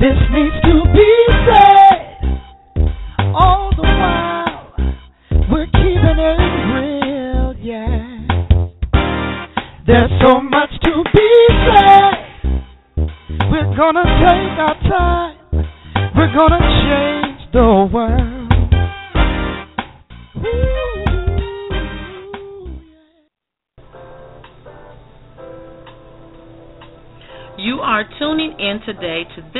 This needs to be said. All the while, we're keeping it real, yeah. There's so much to be said. We're gonna take our time. We're gonna change the world. You are tuning in today to This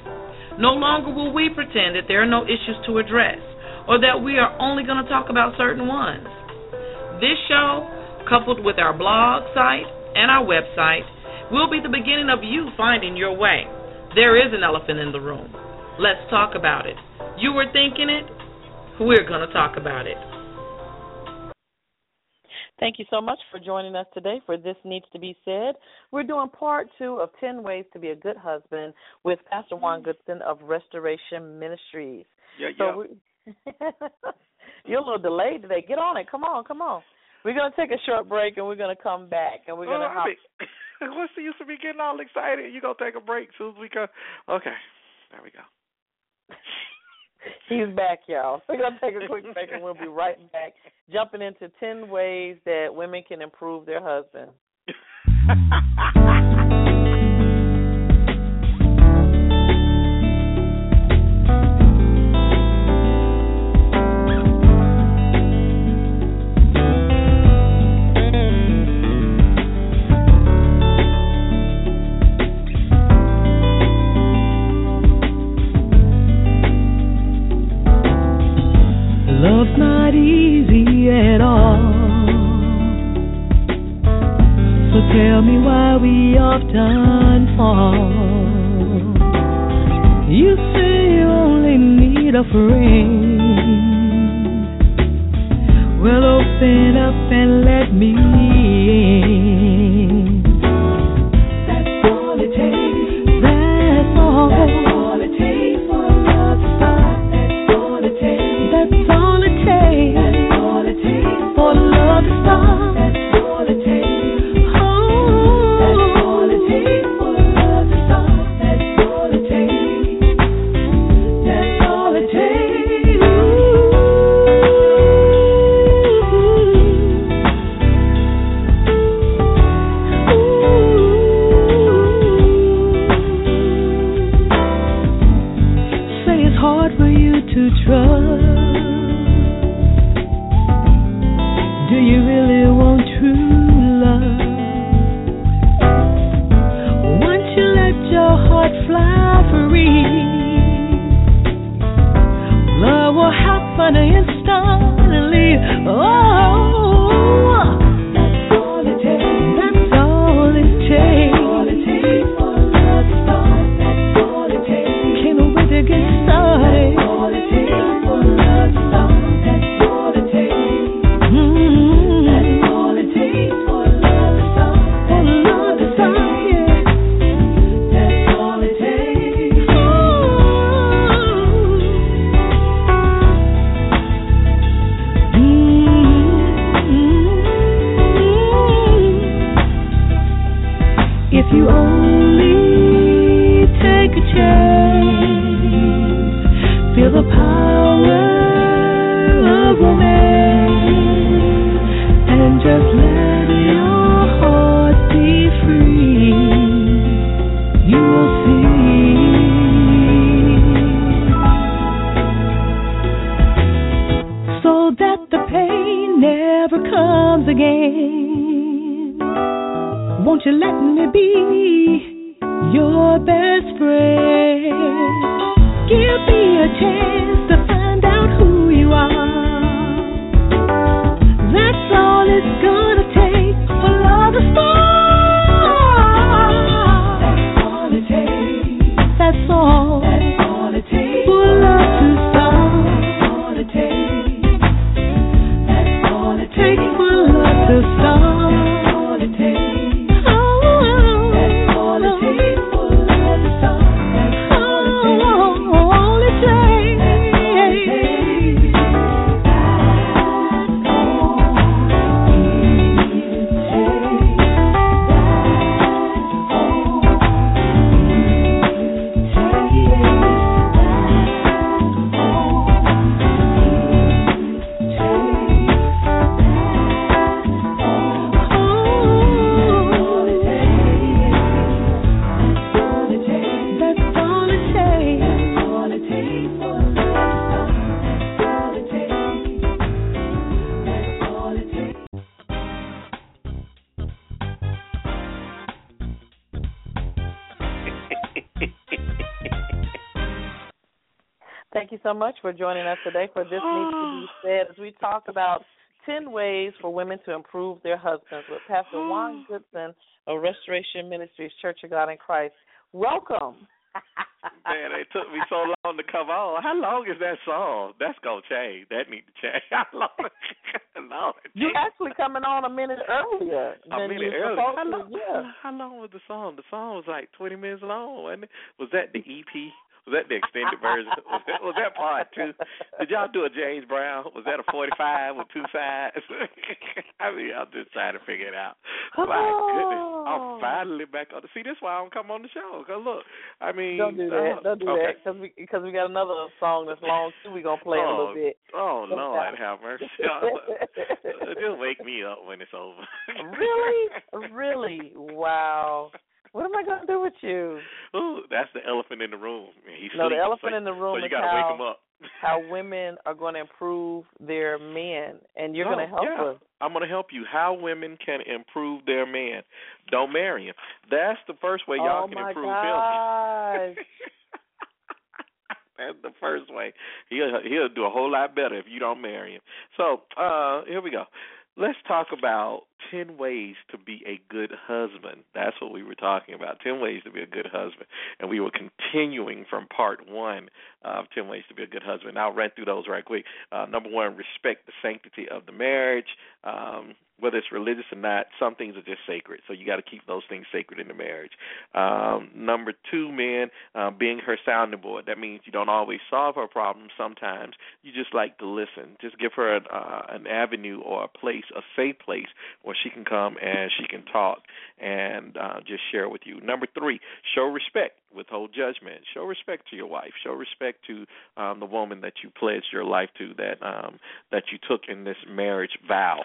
No longer will we pretend that there are no issues to address or that we are only going to talk about certain ones. This show, coupled with our blog site and our website, will be the beginning of you finding your way. There is an elephant in the room. Let's talk about it. You were thinking it, we're going to talk about it. Thank you so much for joining us today for This Needs to Be Said. We're doing part two of 10 Ways to Be a Good Husband with Pastor Juan mm-hmm. Goodson of Restoration Ministries. Yeah, So yeah. we, you're a little delayed today. Get on it. Come on, come on. We're going to take a short break and we're going to come back and we're going oh, to mean, what's the use of me getting all excited? You're gonna take a break soon as we go? Okay, there we go. He's back, y'all. So we're going to take a quick break and we'll be right back, jumping into 10 ways that women can improve their husband. at all. So tell me why we often fall. You say you only need a friend. Well, open up and let me comes again. Won't you let me be your best friend? Give me a chance to find out who you are. That's all it's gonna for joining us today for This Needs to Be ah. Said as we talk about 10 ways for women to improve their husbands with Pastor ah. Juan Goodson of Restoration Ministries, Church of God in Christ. Welcome. Man, it took me so long to come on. How long is that song? That's gonna change. That need to change. How long? no, you actually coming on a minute earlier. A minute earlier. How long, yeah. How long was the song? The song was like twenty minutes long, wasn't it? Was that the EP? Was that the extended version? Was that was that part two? Did y'all do a James Brown? Was that a forty five with two sides? I mean, I'm just trying to figure it out. My oh. goodness, I'm finally back on. The, see, this why I don't come on the show. Cause look, I mean, don't do that. Uh, don't do okay. that. Cause we because we got another song that's long too. We gonna play oh, a little bit. Oh Lord, have mercy. just wake me up when it's over. really, really, wow. What am I gonna do with you? Ooh, that's the elephant in the room. He's no, sleeping, the elephant so, in the room so you is gotta how, wake him up. how women are going to improve their men, and you're no, going to help yeah. us. I'm going to help you. How women can improve their man. Don't marry him. That's the first way y'all oh can my improve gosh. him. That's the first way. He'll he'll do a whole lot better if you don't marry him. So uh here we go. Let's talk about 10 ways to be a good husband. That's what we were talking about. 10 ways to be a good husband. And we were continuing from part one of 10 ways to be a good husband. I'll run through those right quick. Uh, number one, respect the sanctity of the marriage. Um, whether it's religious or not, some things are just sacred. So you got to keep those things sacred in the marriage. Um, number two, man, uh, being her sounding board. That means you don't always solve her problems. Sometimes you just like to listen. Just give her an, uh, an avenue or a place, a safe place where she can come and she can talk and uh, just share with you. Number three, show respect. Withhold judgment. Show respect to your wife. Show respect to um, the woman that you pledged your life to, that um, that you took in this marriage vow.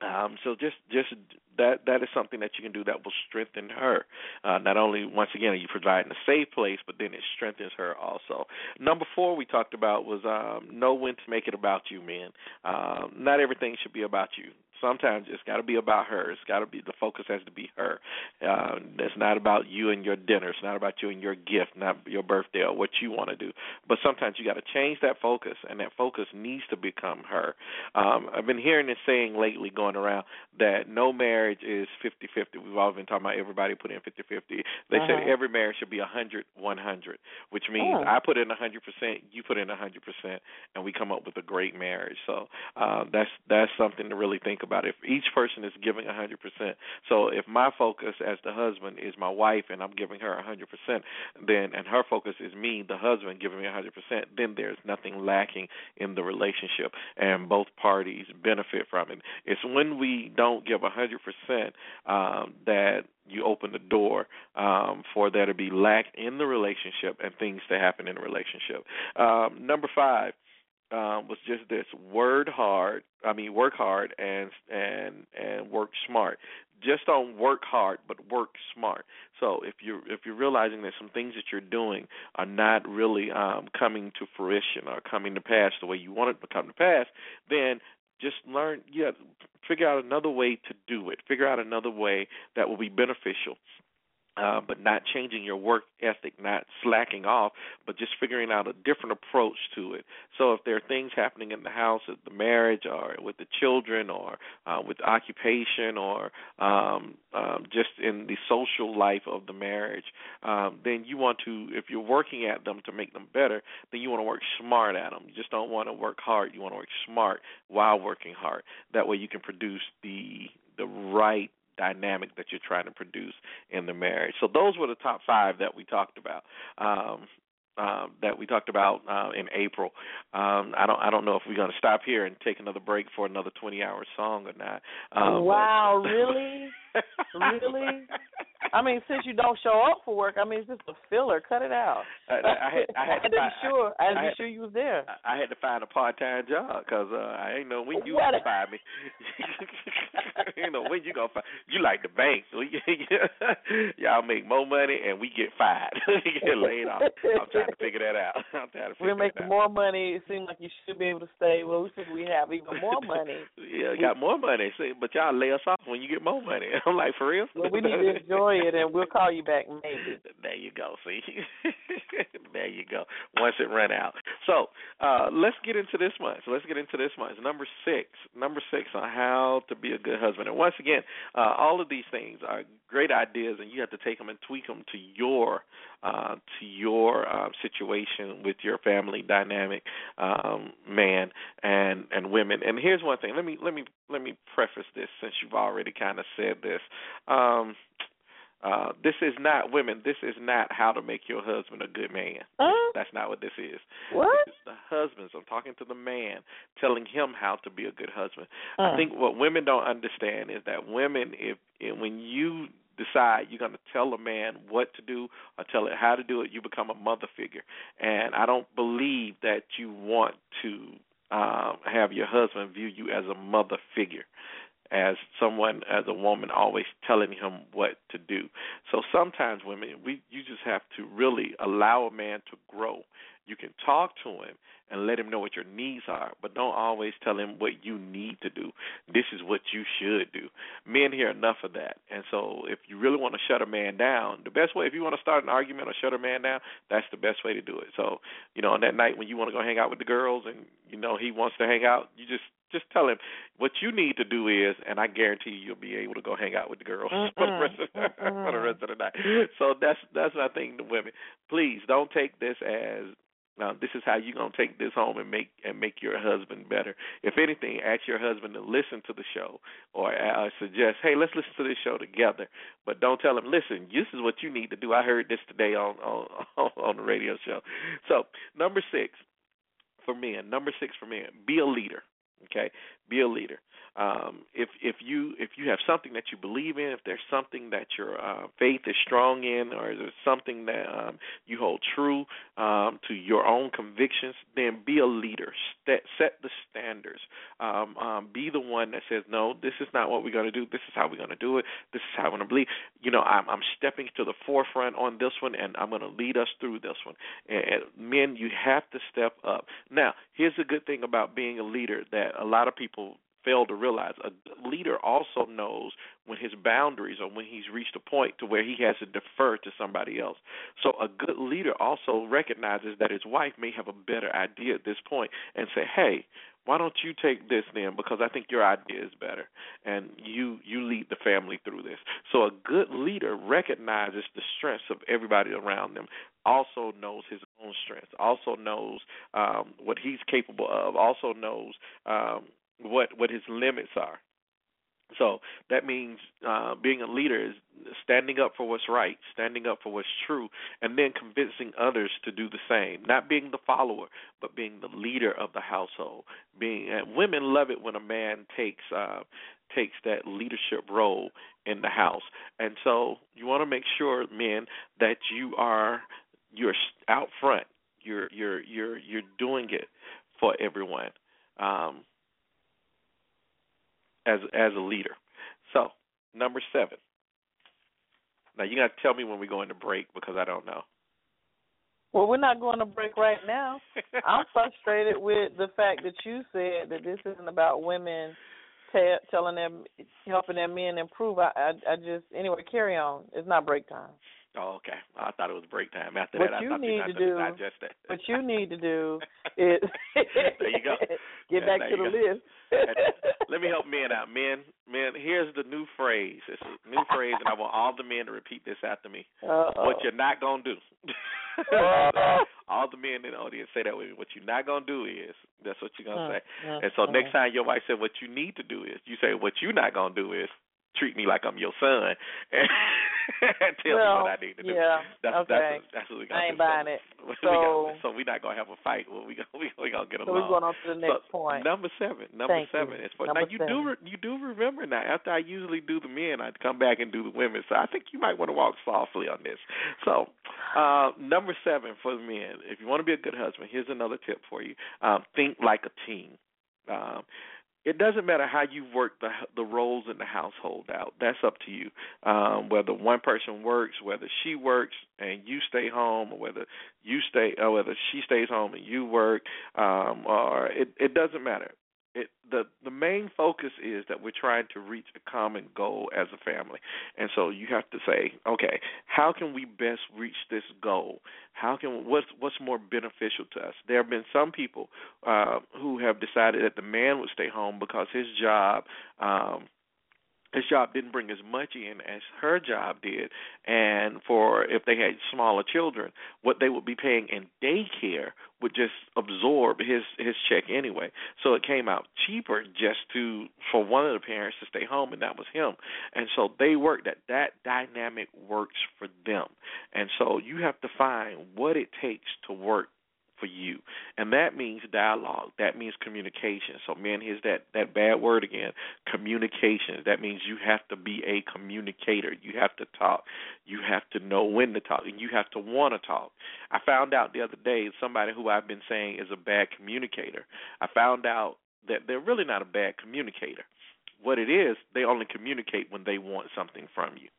Um, so just just that that is something that you can do that will strengthen her. Uh, not only once again are you providing a safe place, but then it strengthens her also. Number four we talked about was um, know when to make it about you, men. Um, not everything should be about you sometimes it's got to be about her. It's got to be the focus has to be her. Uh, it's not about you and your dinner. It's not about you and your gift, not your birthday or what you want to do. But sometimes you got to change that focus, and that focus needs to become her. Um, I've been hearing this saying lately going around that no marriage marriage is fifty-fifty. We've all been talking about everybody put in 50 They uh-huh. said every marriage should be a hundred-one hundred, which means oh. I put in a 100%, you put in a 100%, and we come up with a great marriage. So uh, that's that's something to really think about. If each person is giving a 100%, so if my focus as the husband is my wife and I'm giving her a 100%, then and her focus is me, the husband, giving me a 100%, then there's nothing lacking in the relationship, and both parties benefit from it. It's when we don't give a 100% percent um, that you open the door um, for there to be lack in the relationship and things to happen in the relationship. Um, number five um, was just this: word hard. I mean, work hard and and and work smart. Just don't work hard, but work smart. So if you're if you're realizing that some things that you're doing are not really um, coming to fruition or coming to pass the way you want it to come to pass, then just learn. Yeah, figure out another way to do it. Figure out another way that will be beneficial uh, but not changing your work ethic, not slacking off, but just figuring out a different approach to it. So if there are things happening in the house, at the marriage, or with the children, or uh, with occupation, or um, um, just in the social life of the marriage, um, then you want to, if you're working at them to make them better, then you want to work smart at them. You just don't want to work hard. You want to work smart while working hard. That way you can produce the the right dynamic that you're trying to produce in the marriage. So those were the top five that we talked about. Um, um, that we talked about uh, in April. Um, I don't I don't know if we're going to stop here and take another break for another 20 hour song or not. Um, wow, really? really? I mean, since you don't show up for work, I mean, it's just a filler. Cut it out. I, I, had, I, had I to be sure. I had to be had, sure you was there. I had to find a part time job because uh, I ain't know when you What? gonna find me. you know when you gonna find you like the bank. Y'all make more money and we get fired. get laid off. I'm trying to figure that out. I'm trying to figure We're making more money. It seems like you should be able to stay. Well, we think we have even more money. Yeah, got more money. See, but y'all lay us off when you get more money. I'm like, for real? Well, we need to enjoy it, and we'll call you back maybe. There you go. See, there you go. Once it run out. So uh, let's get into this month. So let's get into this month. Number six. Number six on how to be a good husband. And once again, uh, all of these things are great ideas, and you have to take them and tweak them to your uh, to your uh, situation with your family dynamic, um, man and and women. And here's one thing. Let me let me let me preface this since you've already kind of said this. Um, uh, this is not women. This is not how to make your husband a good man. That's not what this is. what? This is the husbands. I'm talking to the man, telling him how to be a good husband. Uh, I think what women don't understand is that women, if, if when you decide you're going to tell a man what to do or tell it how to do it, you become a mother figure. And I don't believe that you want to um, have your husband view you as a mother figure as someone as a woman always telling him what to do. So sometimes women we you just have to really allow a man to grow. You can talk to him and let him know what your needs are, but don't always tell him what you need to do. This is what you should do. Men hear enough of that. And so if you really want to shut a man down, the best way if you want to start an argument or shut a man down, that's the best way to do it. So, you know, on that night when you want to go hang out with the girls and you know he wants to hang out, you just just tell him what you need to do is, and I guarantee you, you'll be able to go hang out with the girls for the rest of for the rest of the night. So that's that's my thing to women. Please don't take this as now this is how you're gonna take this home and make and make your husband better. If anything, ask your husband to listen to the show or uh, suggest, hey, let's listen to this show together. But don't tell him, listen, this is what you need to do. I heard this today on on on the radio show. So number six for men, number six for men, be a leader. Okay, be a leader. Um, if if you if you have something that you believe in, if there's something that your uh, faith is strong in, or there's something that um, you hold true um, to your own convictions, then be a leader. Set, set the standards. Um, um, be the one that says, no, this is not what we're going to do. This is how we're going to do it. This is how I'm going to believe. You know, I'm, I'm stepping to the forefront on this one, and I'm going to lead us through this one. And, and men, you have to step up. Now, here's the good thing about being a leader that a lot of people fail to realize. A leader also knows when his boundaries or when he's reached a point to where he has to defer to somebody else. So a good leader also recognizes that his wife may have a better idea at this point and say, "Hey, why don't you take this then because I think your idea is better and you you lead the family through this. So a good leader recognizes the strengths of everybody around them, also knows his own strengths, also knows um what he's capable of, also knows um what what his limits are. So that means uh, being a leader is standing up for what's right, standing up for what's true, and then convincing others to do the same. Not being the follower, but being the leader of the household. Being and women love it when a man takes uh, takes that leadership role in the house. And so you want to make sure, men, that you are you're out front. You're you're you're you're doing it for everyone. Um, as as a leader. So number seven. Now you got to tell me when we're going to break because I don't know. Well, we're not going to break right now. I'm frustrated with the fact that you said that this isn't about women t- telling them, helping their men improve. I, I, I just anyway, carry on. It's not break time. Oh, okay. I thought it was break time. After What that, I you thought need you to had do- digest that. What you need to do is There you go. get Yeah, back to the go. list. Let me help men out. Men, men, here's the new phrase. It's a new phrase, and I want all the men to repeat this after me. Uh-oh. What you're not gonna do. all the men in the audience say that with me. What you're not gonna do is that's what you're gonna say. Mm, And so next time your wife said what you need to do is, you say what you're not gonna do is treat me like I'm your son and tell well, me what I need to do. Yeah. That's okay. that's, that's what we I gonna ain't do. buying it. So, So- we got, so we're not gonna have a fight. Well, we gonna we, we gonna get along. So we're going on to the next so, point. Number seven. Number Thank seven you. is for Number now. You do seven. re, you do remember now. After I usually do the men, I come back and do the women. So I think you might want to walk softly on this. So uh, number seven for the men. If you want to be a good husband, here's another tip for you. Um, think like a team. Um, it doesn't matter how you work the the roles in the household out. That's up to you. Um, whether one person works, whether she works and you stay home, or whether you stay, or whether she stays home and you work, um, or it it doesn't matter. It the the main focus is that we're trying to reach a common goal as a family. And so you have to say okay how can we best reach this goal? How can what's what's more beneficial to us? There have been some people uh who have decided that the man would stay home because his job um his job didn't bring as much in as her job did and for if they had smaller children what they would be paying in daycare would just absorb his his check anyway so it came out cheaper just to for one of the parents to stay home and that was him and so they worked that that dynamic works for them and so you have to find what it takes to work. And that means dialogue. That means communication. So man, here's that, that bad word again. Communication. That means you have to be a communicator. You have to talk. You have to know when to talk and you have to want to talk. I found out the other day somebody who I've been saying is a bad communicator. I found out that they're really not a bad communicator. What it is, they only communicate when they want something from you.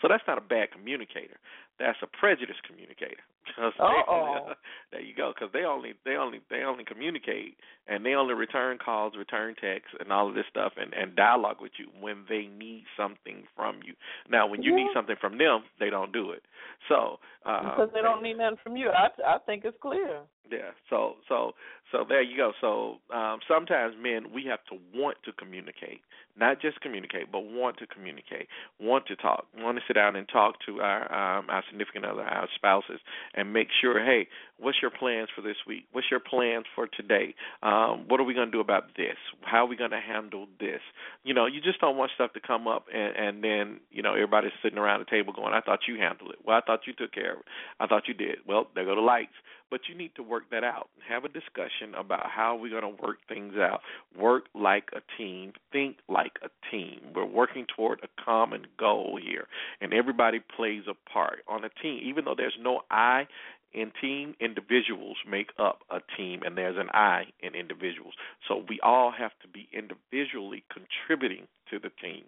So that's not a bad communicator that's a prejudice communicator. Oh, there you go. Because they only they only they only communicate and they only return calls, return texts, and all of this stuff, and and dialogue with you when they need something from you. Now, when you yeah. need something from them, they don't do it. So uh, because they don't need nothing from you, I I think it's clear. Yeah. So so so there you go. So um, sometimes men we have to want to communicate, not just communicate, but want to communicate, want to talk, want to sit down and talk to our um, our significant other, our spouses, and make sure, hey, what's your plans for this week? What's your plans for today? Um, what are we going to do about this? How are we going to handle this? You know, you just don't want stuff to come up and, and then, you know, everybody's sitting around the table going, I thought you handled it. Well, I thought you took care of it. I thought you did. Well, there go the lights. But you need to work that out. and Have a discussion about how we're going to work things out. Work like a team. Think like a team. We're working toward a common goal here, and everybody plays a part on a team. Even though there's no I in team, individuals make up a team, and there's an I in individuals. So we all have to be individually contributing to the team.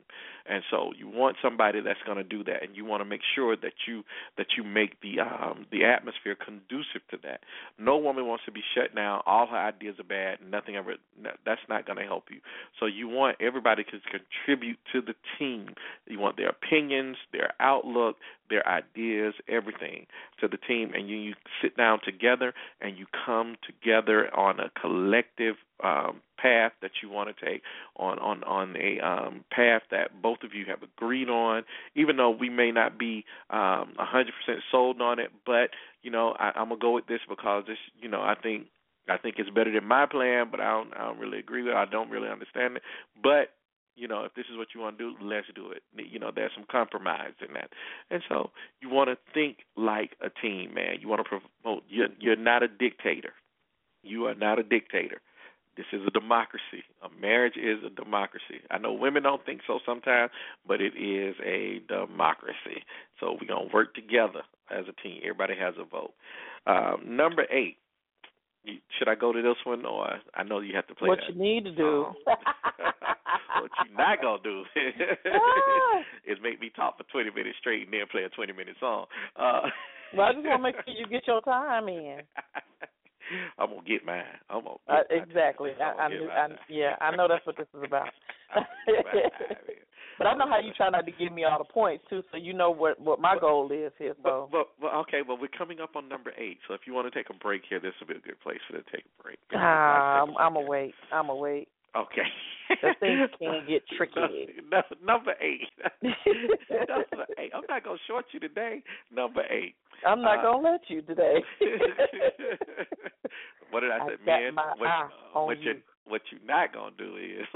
And so you want somebody that's going to do that, and you want to make sure that you that you make the um, the atmosphere conducive to that. No woman wants to be shut down. All her ideas are bad. Nothing ever. That's not going to help you. So you want everybody to contribute to the team. You want their opinions, their outlook, their ideas, everything to the team, and you, you sit down together and you come together on a collective um, path that you want to take, on on on a um, path that both of you have agreed on. Even though we may not be um, a 100% sold on it, but you know I, I'm gonna go with this because this, you know, I think I think it's better than my plan, but I don't I don't really agree with it. I don't really understand it, but you know, if this is what you want to do, let's do it. You know, there's some compromise in that, and so you want to think like a team, man. You want to promote. You're, you're not a dictator. You are not a dictator. This is a democracy. A marriage is a democracy. I know women don't think so sometimes, but it is a democracy. So we're gonna work together as a team. Everybody has a vote. Um, number eight. should I go to this one, or I know you have to play what that. you need to do? what you're not gonna do is make me talk for 20 minutes straight and then play a 20 minute song. Uh, well, I just want to make sure you get your time in. I'm gonna get mine. I'm gonna uh, exactly. I, I, I, yeah, I know that's what this is about. but I know how you try not to give me all the points too, so you know what what my but, goal is here. So. But, but, but okay, well we're coming up on number eight, so if you want to take a break here, this would be a good place for to take a break. Ah, I'm, I'm awake. I'm awake. Okay. the things can get tricky. number eight. number eight. I'm not gonna short you today. Number eight. I'm not uh, gonna let you today. what did I, I say, man? what, uh, what you what you're not gonna do is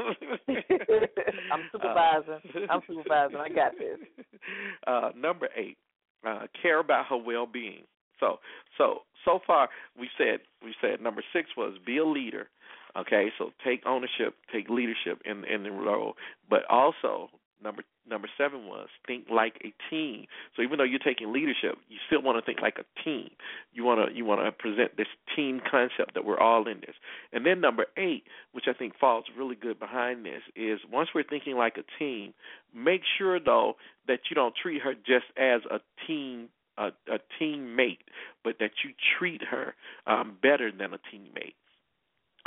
I'm supervising. Uh, I'm supervising. I got this. Uh, number eight. Uh, care about her well being. So so so far we said we said number six was be a leader Okay, so take ownership, take leadership in in the role, but also number number seven was think like a team. So even though you're taking leadership, you still want to think like a team. You want to you want to present this team concept that we're all in this. And then number eight, which I think falls really good behind this, is once we're thinking like a team, make sure though that you don't treat her just as a team a, a teammate, but that you treat her um, better than a teammate.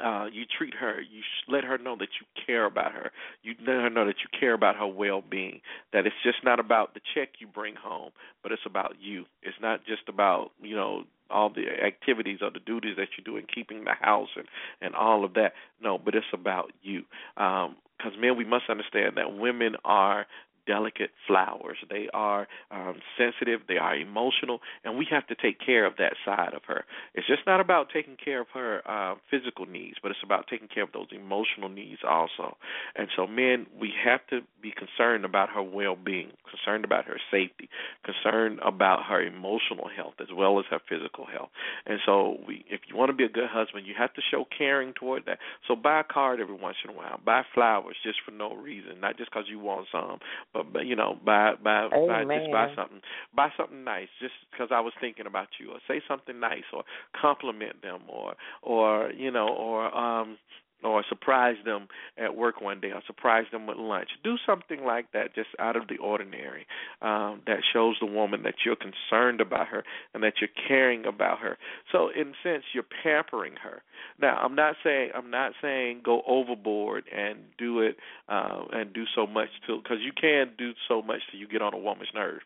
Uh, you treat her, you let her know that you care about her. You let her know that you care about her well-being. That it's just not about the check you bring home, but it's about you. It's not just about you know all the activities or the duties that you do in keeping the house and and all of that. No, but it's about you. Because um, men, we must understand that women are delicate flowers. They are um, sensitive, they are emotional, and we have to take care of that side of her. It's just not about taking care of her uh, physical needs, but it's about taking care of those emotional needs also. And so, men, we have to be concerned about her well being, concerned about her safety, concerned about her emotional health as well as her physical health. And so, we, if you want to be a good husband, you have to show caring toward that. So, buy a card every once in a while, buy flowers just for no reason, not just because you want some, but, you know, buy buy buy just buy something buy something nice just because I was thinking about you, or say something nice, or compliment them, or or you know, or um or surprise them at work one day or surprise them with lunch. Do something like that just out of the ordinary um, that shows the woman that you're concerned about her and that you're caring about her. So in a sense you're pampering her. Now I'm not saying I'm not saying go overboard and do it uh, and do so much till because you can do so much till you get on a woman's nerve.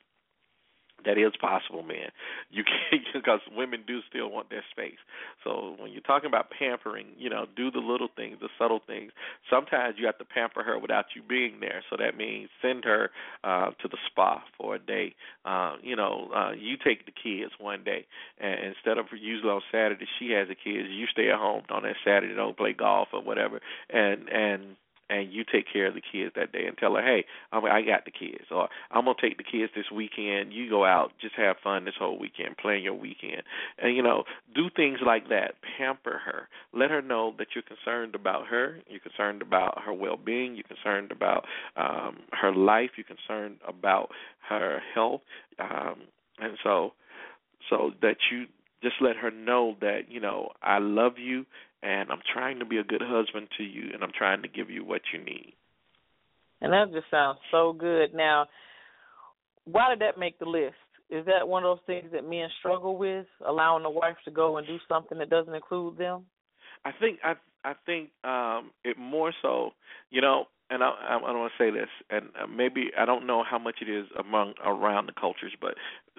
That is possible, man. You can't because women do still want their space. So when you're talking about pampering, you know, do the little things, the subtle things. Sometimes you have to pamper her without you being there. So that means send her uh to the spa for a day. Uh, you know, uh you take the kids one day and instead of usually on Saturday she has the kids, you stay at home on that Saturday, don't play golf or whatever and and and you take care of the kids that day and tell her, hey, I'm, I got the kids, or I'm gonna take the kids this weekend. You go out, just have fun this whole weekend, plan your weekend, and you know, do things like that. Pamper her. Let her know that you're concerned about her. You're concerned about her well-being. You're concerned about um, her life. You're concerned about her health, um, and so, so that you just let her know that you know I love you and I'm trying to be a good husband to you, and I'm trying to give you what you need. And that just sounds so good. Now, why did that make the list? Is that one of those things that men struggle with, allowing the wife to go and do something that doesn't include them? I think I I think um it more so, you know, and I I, I don't want to say this, and uh, maybe I don't know how much it is among around the cultures, but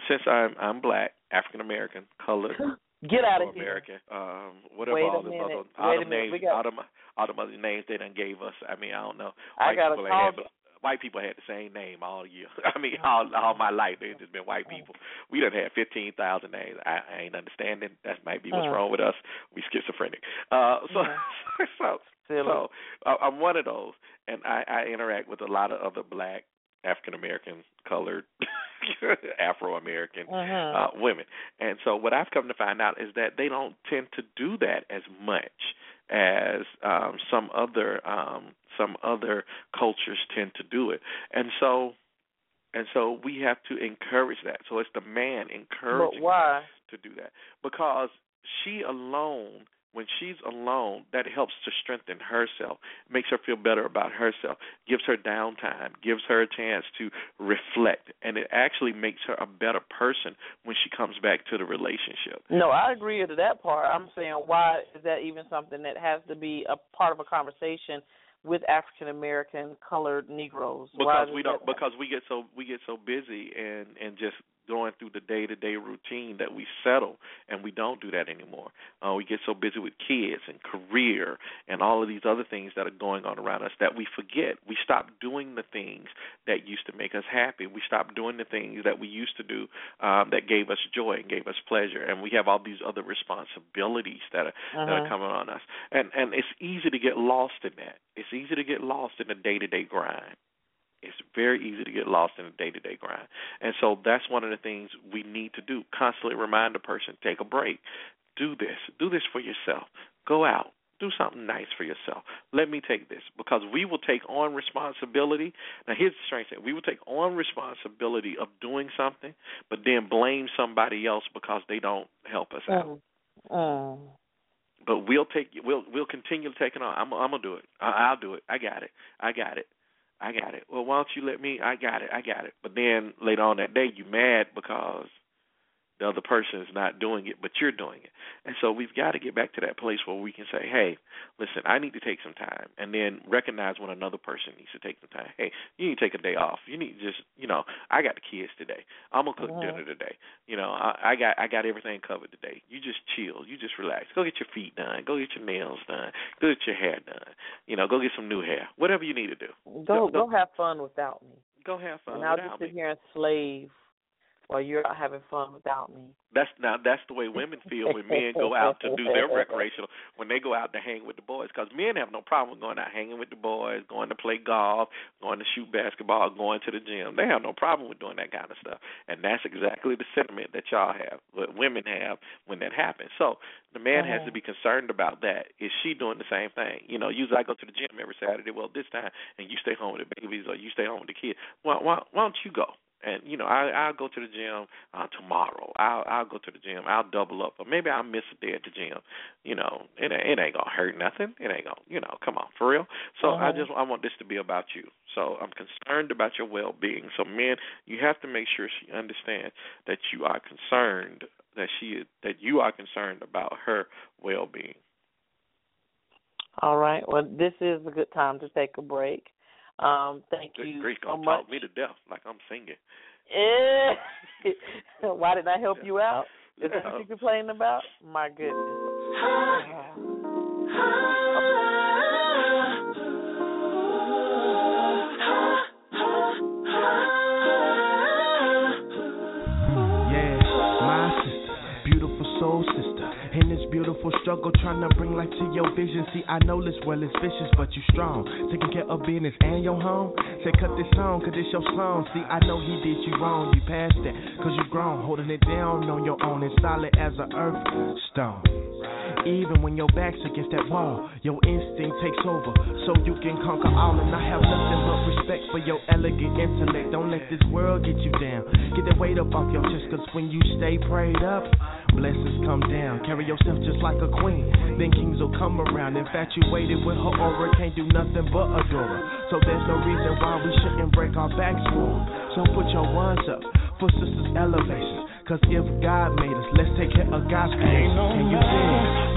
since I'm I'm black, African American, colored, Get out of American. here. Um, whatever Wait all the other all the names, got... all the all the other names they done gave us. I mean, I don't know. White I got people. Had, white people had the same name all year. I mean, all all my life they just been white people. We done had fifteen thousand names. I, I ain't understanding. That might be what's uh. wrong with us. We schizophrenic. Uh, so yeah. so Silly. so uh, I'm one of those, and I, I interact with a lot of other black, African American, colored, Afro American uh-huh. uh, women. And so what I've come to find out is that they don't tend to do that as much as um, some other um, some other cultures tend to do it. And so and so we have to encourage that. So it's the man encouraging to do that because she alone when she's alone, that helps to strengthen herself, makes her feel better about herself, gives her downtime, gives her a chance to reflect, and it actually makes her a better person when she comes back to the relationship. No, I agree to that part. I'm saying why is that even something that has to be a part of a conversation with African American colored Negroes? Because we don't because we get so we get so busy and and just going through the day to day routine that we settle and we don't do that anymore. Uh, we get so busy with kids and career and all of these other things that are going on around us that we forget. We stop doing the things that used to make us happy. We stop doing the things that we used to do um, that gave us joy and gave us pleasure. And we have all these other responsibilities that are uh-huh. that are coming on us. And and it's easy to get lost in that. It's easy to get lost in the day to day grind it's very easy to get lost in the day to day grind. And so that's one of the things we need to do. Constantly remind a person, take a break. Do this. Do this for yourself. Go out. Do something nice for yourself. Let me take this because we will take on responsibility. Now, here's the strange thing: we will take on responsibility of doing something, but then blame somebody else because they don't help us out. Mm. But we'll take we'll we'll continue taking on. I'm I'm gonna do it. I, I'll do it. I got it. I got it. I got it. Well, why don't you let me? I got it. I got it. But then later on that day, you mad because the other person is not doing it, but you're doing it. And so we've got to get back to that place where we can say, hey, listen, I need to take some time, and then recognize when another person needs to take some time. Hey, you need to take a day off. You need just, you know, I got the kids today. I'm gonna cook Mhm. dinner today. You know, I, I got I got everything covered today. You just chill. You just relax. Go get your feet done. Go get your nails done. Go get your hair done. You know, go get some new hair. Whatever you need to do. Go go- go have fun without me. Go have fun and I'll just sit me. here and slave while you're out having fun without me. That's now that's the way women feel when men go out to do their recreational when they go out to hang with the boys because men have no problem going out hanging with the boys, going to play golf, going to shoot basketball, going to the gym. They have no problem with doing that kind of stuff, and that's exactly the sentiment that y'all have, what women have when that happens. So the man has to be concerned about that. Is she doing the same thing? You know, usually I go to the gym every Saturday. Well, this time, and you stay home with the babies or you stay home with the kids. Why why, why don't you go? And you know I I'll go to the gym uh, tomorrow. I'll I'll go to the gym. I'll double up, or maybe I'll miss a day at the gym. You know, it ain't- it ain't gonna hurt nothing. It ain't gonna you know come on for real. So I Uh-huh. just I want this to be about you. So I'm concerned about your well being. So men, you have to make sure she understands that you are concerned that she is that you are concerned about her well being. All right. Well, this is a good time to take a break. Um, thank Good you grief, so gonna much. talk me to death like I'm singing. Eh. Why didn't I help you out? Is that what you're complaining about? My goodness. Struggle, trying to bring light to your vision. See, I know this well is vicious, but you strong. Taking care of business and your home. Say, cut this song, cause it's your song. See, I know he did you wrong. You passed that, cause you grown. Holding it down on your own and solid as a earth stone. Even when your back's against that wall, your instinct takes over, so you can conquer all. And I have nothing but respect for your elegant intellect. Don't let this world get you down. Get that weight up off your chest, cause when you stay prayed up, blessings come down. Carry yourself just like a queen, then kings will come around. Infatuated with her aura, can't do nothing but adore her. So there's no reason why we shouldn't break our backs for her. So put your ones up for sisters' elevation. Cause if God made us, let's take care of God's Ain't creation. no Can you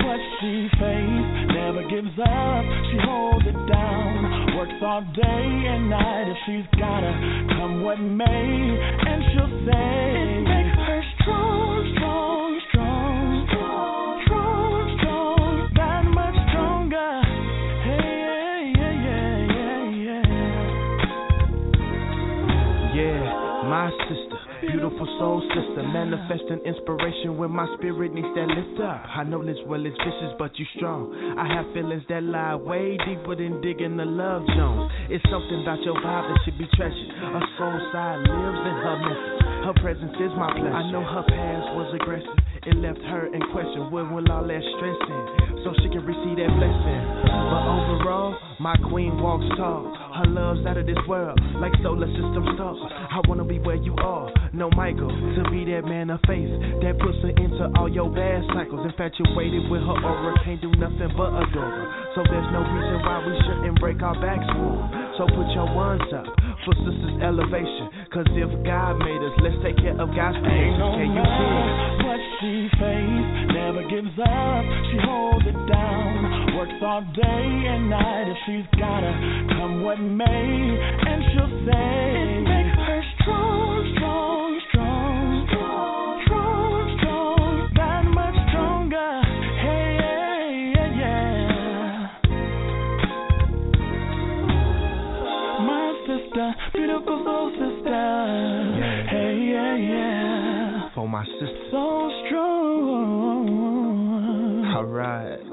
what she face, never gives up. She holds it down, works all day and night. If she's gotta come what may, and she'll say beautiful soul sister, manifesting inspiration when my spirit needs that lift up. I know this well is vicious, but you strong. I have feelings that lie way deeper than digging the love zone. It's something about your vibe that should be treasured. A soul side lives in her message. Her presence is my pleasure. I know her past was aggressive. It left her in question. Where will all that stress in? So she can receive that blessing. But overall, my queen walks tall. Her love's out of this world, like solar system stars. I wanna be where you are. No Michael, to be that man of faith that puts her into all your bad cycles. Infatuated with her aura, can't do nothing but adore her. So there's no reason why we shouldn't break our backs for her. So put your ones up for sisters' elevation. Cause if God made us, let's take care of God's Ain't no Can you dig? what she face, never gives up. She holds it down, works all day and night. If she's gotta come what may, and she'll say it makes her strong, strong, strong, strong, strong, strong, that much stronger. Hey, yeah, yeah, yeah. My sister, beautiful soul sister. Hey, yeah, yeah For my sister. so strong. Alright.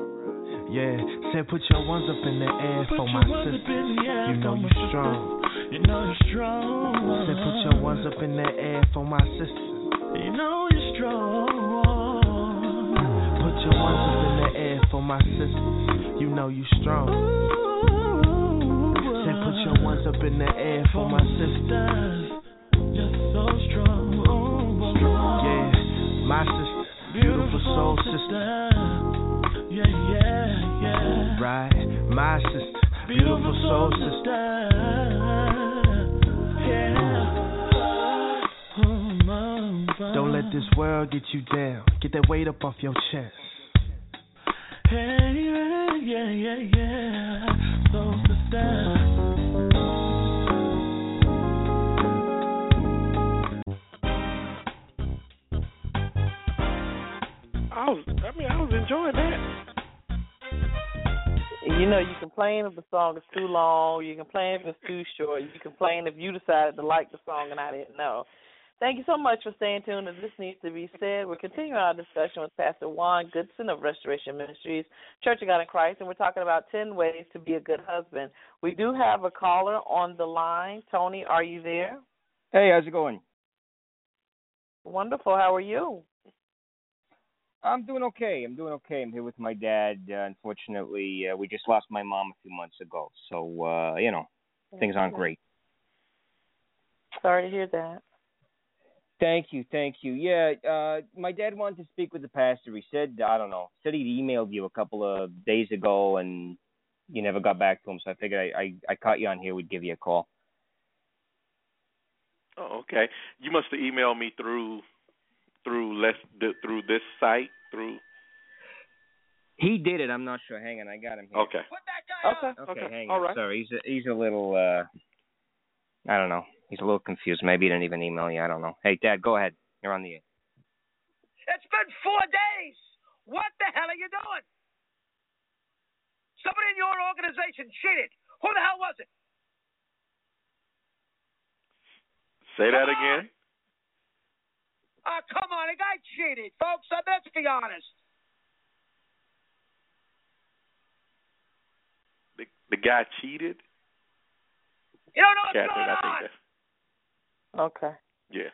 Yeah, said put your ones up in the air Put for my sister. in the air You know you strong. You know you're strong. Said put your ones up in the air for my sister. You know you're strong. Put your ones up in the air for my sister. You know you strong. Said put your ones up in the air for my sister. You're so strong. Yeah, my sister. Beautiful soul sister. Yeah, yeah. Right, my sister. Beautiful soul sister. Yeah. Oh, my, my. Don't let this world get you down. Get that weight up off your chest. Hey, yeah, yeah, yeah. You know, you complain if the song is too long. You complain if it's too short. You complain if you decided to like the song and I didn't know. Thank you so much for staying tuned to This Needs to Be Said. We're continuing our discussion with Pastor Juan Goodson of Restoration Ministries, Church of God in Christ, and we're talking about 10 ways to be a good husband. We do have a caller on the line. Tony, are you there? Hey, how's it going? Wonderful. How are you? I'm doing okay. I'm doing okay. I'm here with my dad. Uh, unfortunately, uh, we just lost my mom a few months ago, so uh, you know things aren't great. Sorry to hear that. Thank you, thank you. Yeah, uh, my dad wanted to speak with the pastor. He said, I don't know, said he'd emailed you a couple of days ago, and you never got back to him. So I figured I I, I caught you on here. We'd give you a call. Oh, okay. You must have emailed me through through less through this site through. He did it. I'm not sure. Hang on, I got him here. Okay. Okay. Okay, okay. hang All on. right. Sorry, he's a, he's a little. uh I don't know. He's a little confused. Maybe he didn't even email you. I don't know. Hey, Dad, go ahead. You're on the air. It's been four days. What the hell are you doing? Somebody in your organization cheated. Who the hell was it? Say that on. again. Oh, come on, a guy cheated, folks. Let's be honest. The the guy cheated. You don't know what's Catherine, going I on. think that. Okay. Yeah.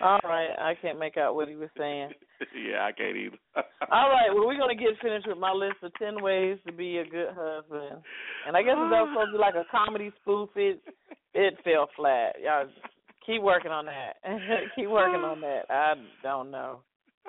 All right. I can't make out what he was saying. yeah, I can't either. All right. Well, we're gonna get finished with my list of ten ways to be a good husband. And I guess it's that was supposed to be like a comedy spoof, it it fell flat. Y'all keep working on that. keep working on that. I don't know.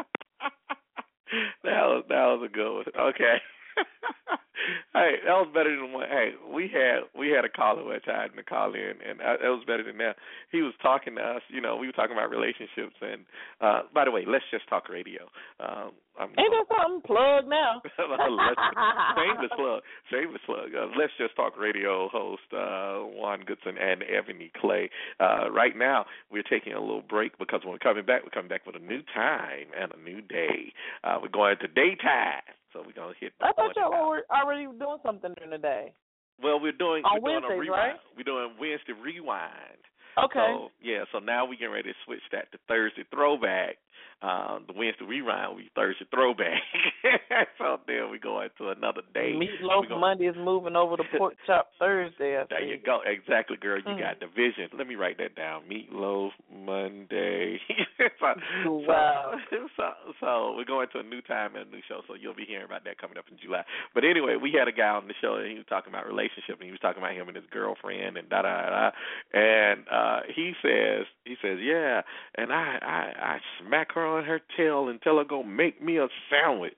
that was that was a good one. Okay. hey, that was better than what. Hey, we had we had a caller one had to call in, and uh, that was better than that. He was talking to us. You know, we were talking about relationships, and uh by the way, let's just talk radio. Um, I'm, Ain't that something? Plug now. shameless plug, shameless plug. Uh, let's just talk radio host uh, Juan Goodson and Ebony Clay. Uh, right now, we're taking a little break because when we're coming back, we're coming back with a new time and a new day. Uh, we're going to daytime, so we're gonna hit. the I thought y'all were already doing something during the day. Well, we're doing On we're doing a Wednesdays, rewind. right? We're doing Wednesday rewind. Okay. So yeah, so now we getting ready to switch that to Thursday throwback. Um, the Wednesday rewind will be Thursday throwback. so then we go into another day. Meatloaf We gonna- Monday is moving over to pork chop Thursday. I There you go. Exactly, girl. You Mm. got division. Let me write that down. Meatloaf Monday. so, Wow. So, so, so we're going to a new time and a new show. So you'll be hearing about that coming up in July. But anyway, we had a guy on the show and he was talking about relationship and he was talking about him and his girlfriend and da da da. And uh he says he says yeah, and I I I smack her on her tail and tell her go make me a sandwich.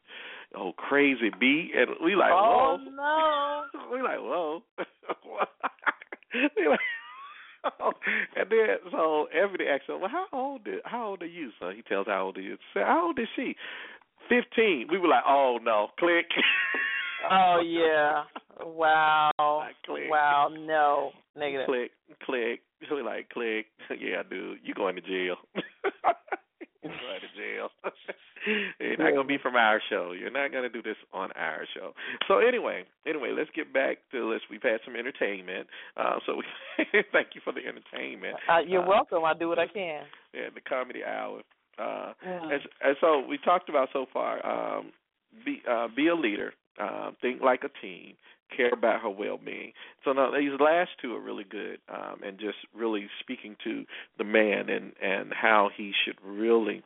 Oh crazy B and we like oh whoa no. we like, whoa. we like, oh. And then so Ebony asks him, Well, how old is, how old are you? So he tells how old he is. So how old is she? Fifteen. We were like, Oh no, click. Oh yeah. Wow. Like, click. Wow. No. Negative. Click, click. We like, click. Yeah, dude, you going to jail. Going to jail. You're not gonna be from our show. You're not gonna do this on our show. So anyway, anyway, let's get back to this. We've had some entertainment. Uh, so we thank you for the entertainment. Uh, you're Uh, welcome. I do what I can. Yeah, the comedy hour. Uh, Mm. and, and so we talked about so far. Um, be uh, be a leader. Uh, think like a team. Care about her well-being. So now these last two are really good, um, and just really speaking to the man and and how he should really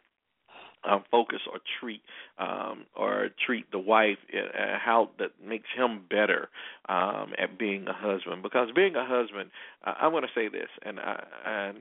um, focus or treat um, or treat the wife uh, how that makes him better um, at being a husband. Because being a husband, uh, I'm going to say this, and I, and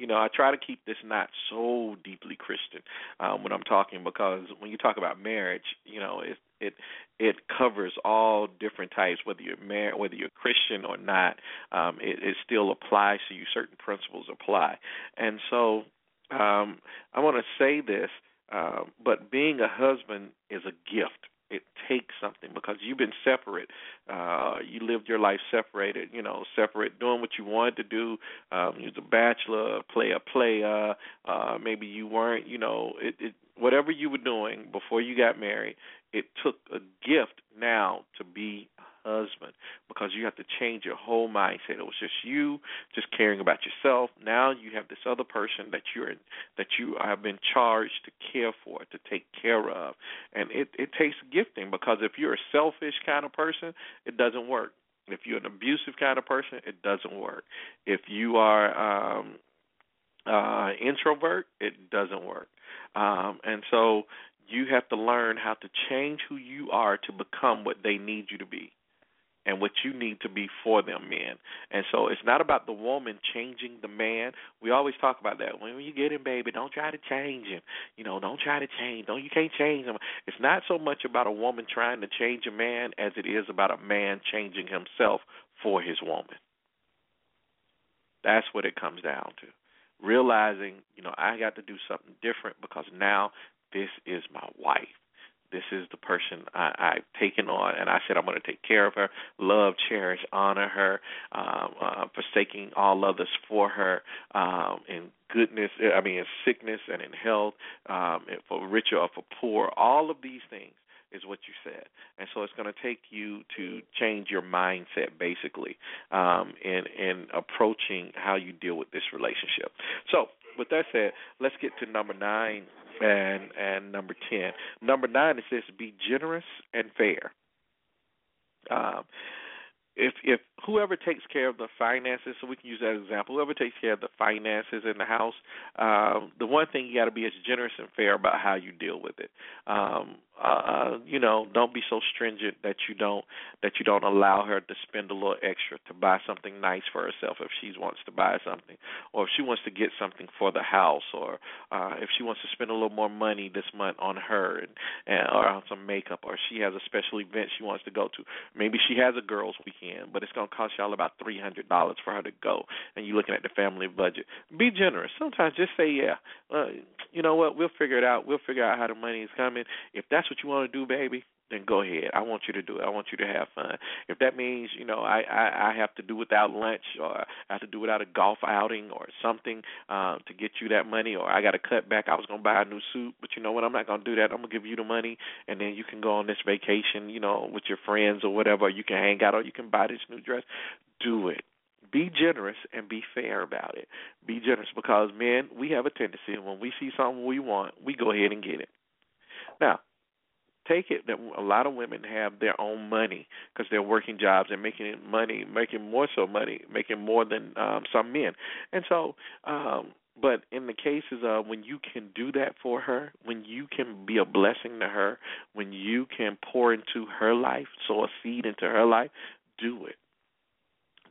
you know I try to keep this not so deeply Christian um, when I'm talking because when you talk about marriage, you know it it it covers all different types, whether you're married, whether you're Christian or not. Um, it, it still applies to you. Certain principles apply, and so um, I want to say this, um, but being a husband is a gift. It takes something because you've been separate. Uh, you lived your life separated, you know, separate, doing what you wanted to do. Um, you was a bachelor, player, player. Uh, maybe you weren't, you know, it, it whatever you were doing before you got married. It took a gift now to be husband because you have to change your whole mindset. It was just you just caring about yourself. Now you have this other person that you're that you have been charged to care for, to take care of. And it it takes gifting because if you're a selfish kind of person, it doesn't work. If you're an abusive kind of person, it doesn't work. If you are um uh introvert, it doesn't work. Um and so you have to learn how to change who you are to become what they need you to be and what you need to be for them men. And so it's not about the woman changing the man. We always talk about that. When you get him, baby, don't try to change him. You know, don't try to change. Don't you can't change him. It's not so much about a woman trying to change a man as it is about a man changing himself for his woman. That's what it comes down to. Realizing, you know, I got to do something different because now this is my wife. This is the person I, I've taken on, and I said I'm going to take care of her, love, cherish, honor her, um, uh, forsaking all others for her um, in goodness. I mean, in sickness and in health, um, for richer or for poor. All of these things is what you said. And so it's going to take you to change your mindset basically um, in in approaching how you deal with this relationship. So with that said, let's get to number nine and and number ten. Number nine it says be generous and fair. Um, if if whoever takes care of the finances, so we can use that example, whoever takes care of the finances in the house, um, the one thing you got to be is generous and fair about how you deal with it. Um, uh, you know, don't be so stringent that you don't that you don't allow her to spend a little extra to buy something nice for herself if she wants to buy something, or if she wants to get something for the house, or uh, if she wants to spend a little more money this month on her and, and or on some makeup, or she has a special event she wants to go to. Maybe she has a girls' weekend, but it's gonna cost y'all about three hundred dollars for her to go, and you're looking at the family budget. Be generous. Sometimes just say, yeah, uh, you know what? We'll figure it out. We'll figure out how the money is coming. If that's what you want to do, baby, then go ahead. I want you to do it. I want you to have fun. If that means, you know, I I, I have to do without lunch or I have to do without a golf outing or something uh, to get you that money, or I got to cut back. I was gonna buy a new suit, but you know what? I'm not gonna do that. I'm gonna give you the money, and then you can go on this vacation, you know, with your friends or whatever. You can hang out, or you can buy this new dress. Do it be generous and be fair about it. Be generous because men, we have a tendency when we see something we want, we go ahead and get it. Now, take it that a lot of women have their own money because they're working jobs and making money, making more so money, making more than um, some men, and so. um but in the cases of when you can do that for her, when you can be a blessing to her, when you can pour into her life, sow a seed into her life, do it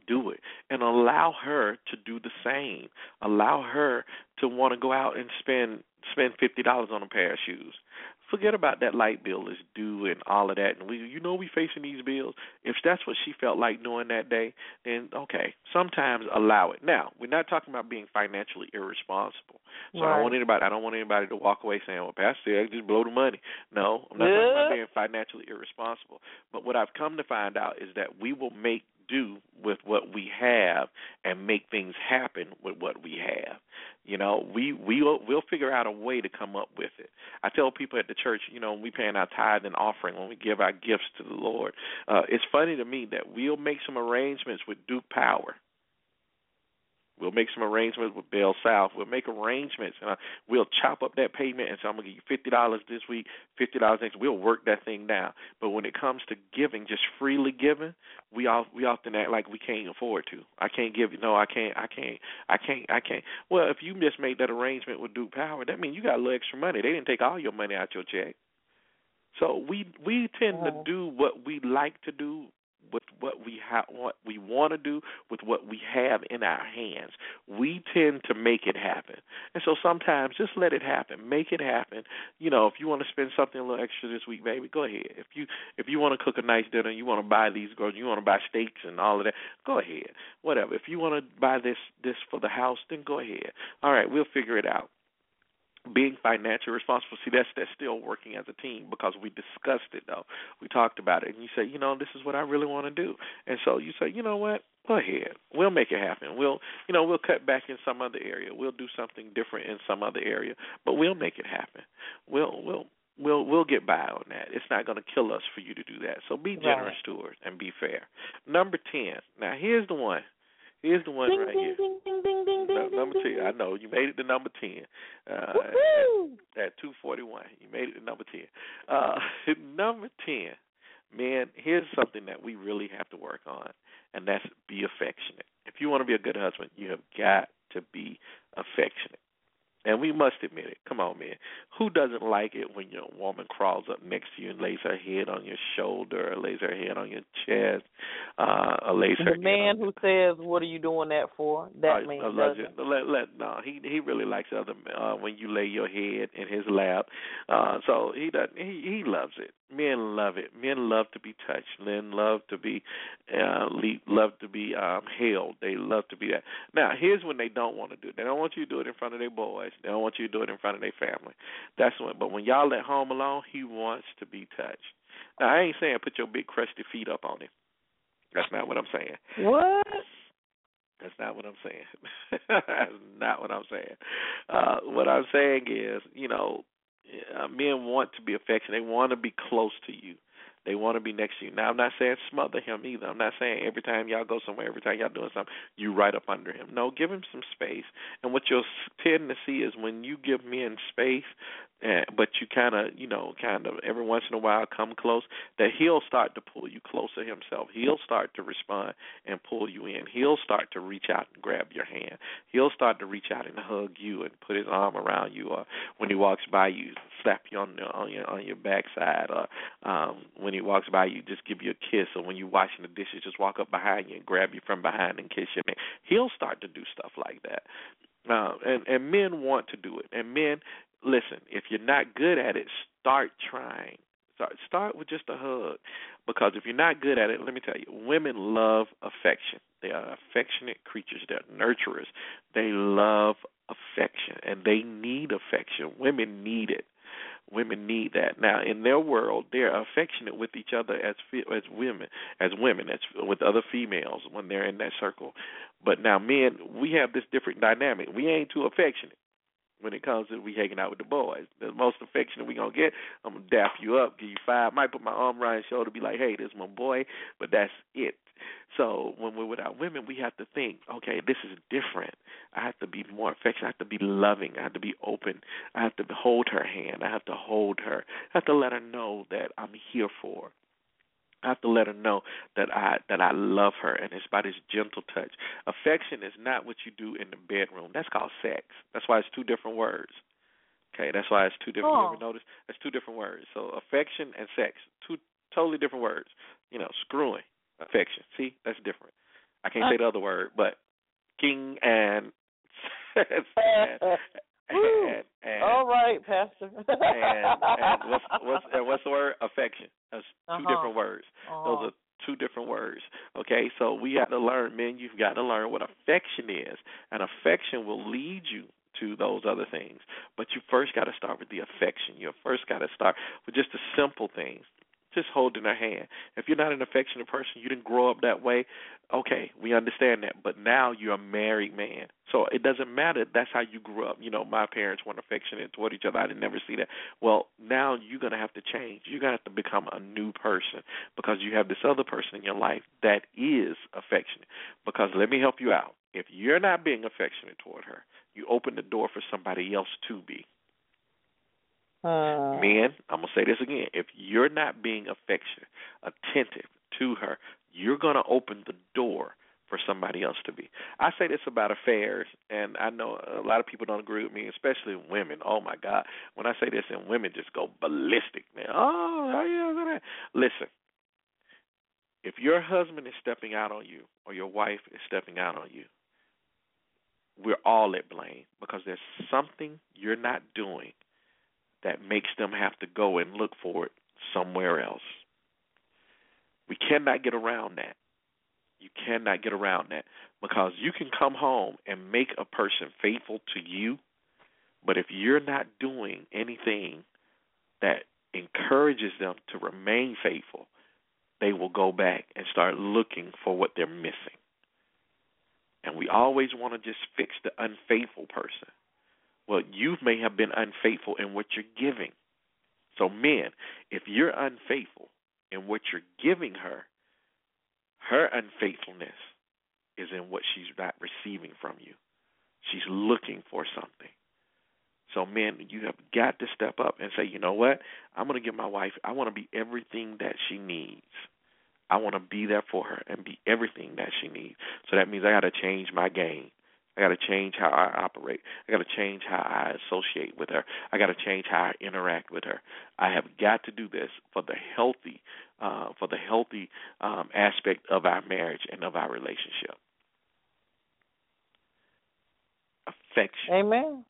do it and allow her to do the same. Allow her to want to go out and spend spend fifty dollars on a pair of shoes forget about that light bill is due and all of that. And we you know we facing these bills. If that's what she felt like doing that day then okay sometimes allow it. Now we're not talking about being financially irresponsible. So right. i don't want anybody i don't want anybody to walk away saying well pastor I just blow the money. No i'm not yeah. talking about being financially irresponsible. But what i've come to find out is that we will make do with what we have and make things happen with what we have. You know, we we'll we'll figure out a way to come up with it. I tell people at the church, you know, when we paying our tithe and offering, when we give our gifts to the Lord, uh, it's funny to me that we'll make some arrangements with Duke Power We'll make some arrangements with Bell South. We'll make arrangements, and uh, we'll chop up that payment and so "I'm gonna give you fifty dollars this week, fifty dollars next." We'll work that thing down. But when it comes to giving, just freely giving, we all we often act like we can't afford to. I can't give you. No, I can't. I can't. I can't. I can't. Well, if you just made that arrangement with Duke Power, that means you got a little extra money. They didn't take all your money out your check. So we we tend to do what we like to do have, what we want to do, with what we have in our hands. We tend to make it happen, and so sometimes just let it happen. Make it happen. You know, if you want to spend something a little extra this week, baby, go ahead. If you if you want to cook a nice dinner, you want to buy these girls, you want to buy steaks and all of that, go ahead. Whatever. If you want to buy this this for the house, then go ahead. All right, we'll figure it out. Being financially responsible. See, that's that's still working as a team because we discussed it though. We talked about it, and you say, you know, this is what I really want to do, and so you say, you know what, go ahead, we'll make it happen. We'll, you know, we'll cut back in some other area. We'll do something different in some other area, but we'll make it happen. We'll, we'll. We'll we'll get by on that. It's not going to kill us for you to do that. So be generous Right. to her and be fair. Number ten. Now here's the one. Here's the one Ding, right ding, here. ding, ding, ding, ding, No, ding, number ten. I know you made it to number ten. Uh, Woohoo! at two forty one. You made it to number ten. Uh, number ten, man. Here's something that we really have to work on, and that's be affectionate. If you want to be a good husband, you have got to be affectionate. And we must admit it. Come on, man. Who doesn't like it when your woman crawls up next to you and lays her head on your shoulder, or lays her head on your chest, uh, or lays her The head man who says, "What are you doing that for?" That uh, man doesn't. let, let, no, he he really likes other uh when you lay your head in his lap. Uh so he doesn't he he loves it. Men love it. Men love to be touched. Men love to be uh love to be um held. They love to be that. Now, here's when they don't want to do it. They don't want you to do it in front of their boys. They don't want you to do it in front of their family. That's when but when y'all at home alone, he wants to be touched. Now, I ain't saying put your big crusty feet up on him. That's not what I'm saying. What? That's not what I'm saying. That's not what I'm saying. Uh, what I'm saying is, you know, uh, men want to be affectionate. They want to be close to you. They want to be next to you. Now, I'm not saying smother him either. I'm not saying every time y'all go somewhere, every time y'all doing something, you right up under him. No, give him some space. And what you'll tend to see is when you give men space, uh, but you kind of, you know, kind of every once in a while come close, that he'll start to pull you closer himself. He'll start to respond and pull you in. He'll start to reach out and grab your hand. He'll start to reach out and hug you and put his arm around you, or when he walks by you, slap you on on your on your backside, or um, when he walks by you, just give you a kiss, or when you're washing the dishes, just walk up behind you and grab you from behind and kiss your neck. He'll start to do stuff like that. Uh, and and men want to do it, and men listen, if you're not good at it, start trying. Start start with just a hug. Because if you're not good at it, let me tell you, women love affection. They are affectionate creatures. They're nurturers. They love affection and they need affection. Women need it. Women need that. Now, in their world, they're affectionate with each other as as women, as women, as with other females when they're in that circle. But now, men, we have this different dynamic. We ain't too affectionate when it comes to we hanging out with the boys. The most affectionate we gonna get, I'm gonna dap you up, give you five, might put my arm around your shoulder, be like, hey, this is my boy, but that's it. So when we're with our women, we have to think, okay, this is different. I have to be more affectionate. I have to be loving. I have to be open. I have to hold her hand. I have to hold her. I have to let her know that I'm here for her. I have to let her know that I that I love her, and it's by this gentle touch. Affection is not what you do in the bedroom. That's called sex. That's why it's two different words. Okay, that's why it's two different. You Oh. ever notice? It's two different words. So affection and sex, two totally different words. You know, screwing, affection. See, that's different. I can't say uh. the other word, but king and and, and, All right, Pastor. and, and what's what's and what's the word? Affection. That's 2 Uh-huh. different words. Those are two different words. Okay, so we got to learn, men. You've got to learn what affection is, and affection will lead you to those other things. But you first got to start with the affection. You first got to start with just the simple things. Just holding her hand. If you're not an affectionate person, you didn't grow up that way. Okay, we understand that. But now you're a married man, so it doesn't matter. That's how you grew up. You know, my parents weren't affectionate toward each other. I didn't never see that. Well, now you're gonna have to change. You're gonna have to become a new person because you have this other person in your life that is affectionate. Because let me help you out. If you're not being affectionate toward her, you open the door for somebody else to be. Uh, Men, I'm gonna say this again. If you're not being affectionate, attentive to her, you're gonna open the door for somebody else to be. I say this about affairs, and I know a lot of people don't agree with me, especially women. Oh my God, when I say this, and women just go ballistic, man. Oh? Listen, if your husband is stepping out on you, or your wife is stepping out on you, we're all at blame because there's something you're not doing that makes them have to go and look for it somewhere else. We cannot get around that. You cannot get around that because you can come home and make a person faithful to you But if you're not doing anything that encourages them to remain faithful, they will go back and start looking for what they're missing. And we always want to just fix the unfaithful person. Well, you may have been unfaithful in what you're giving. So, men, if you're unfaithful in what you're giving her, her unfaithfulness is in what she's not receiving from you. She's looking for something. So, men, you have got to step up and say, you know what? I'm going to give my wife, I want to be everything that she needs. I want to be there for her and be everything that she needs. So that means I got to change my game. I got to change how I operate. I got to change how I associate with her. I got to change how I interact with her. I have got to do this for the healthy, uh, for the healthy um, aspect of our marriage and of our relationship. Affection. Amen.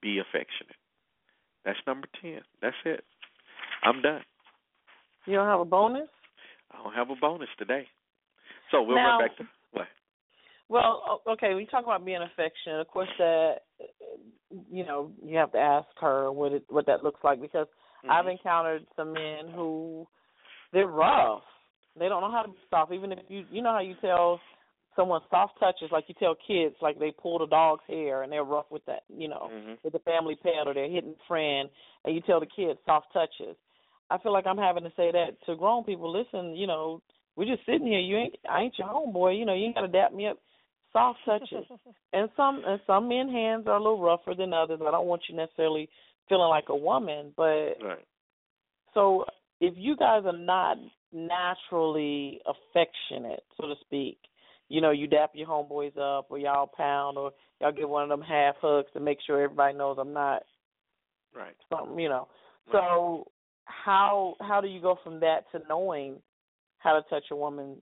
Be affectionate. That's number ten. That's it. I'm done. You don't have a bonus? I don't have a bonus today. So we'll Now- run back to? Well, okay, we talk about being affectionate. Of course, that you know you have to ask her what it what that looks like because I've Mhm. encountered some men who they're rough. They don't know how to be soft. Even if you you know how you tell someone soft touches, like you tell kids, like they pull the dog's hair and they're rough with that, you know, Mhm. with the family pet or they're hitting a friend, and you tell the kids soft touches. I feel like I'm having to say that to grown people. Listen, you know, we're just sitting here. You ain't I ain't your homeboy. You know, you ain't got to dap me up. Soft touches. and some and some men hands are a little rougher than others. I don't want you necessarily feeling like a woman, but Right. so if you guys are not naturally affectionate, so to speak, you know, you dap your homeboys up or y'all pound or y'all give one of them half hugs to make sure everybody knows I'm not Right. something, you know. So how how do you go from that to knowing how to touch a woman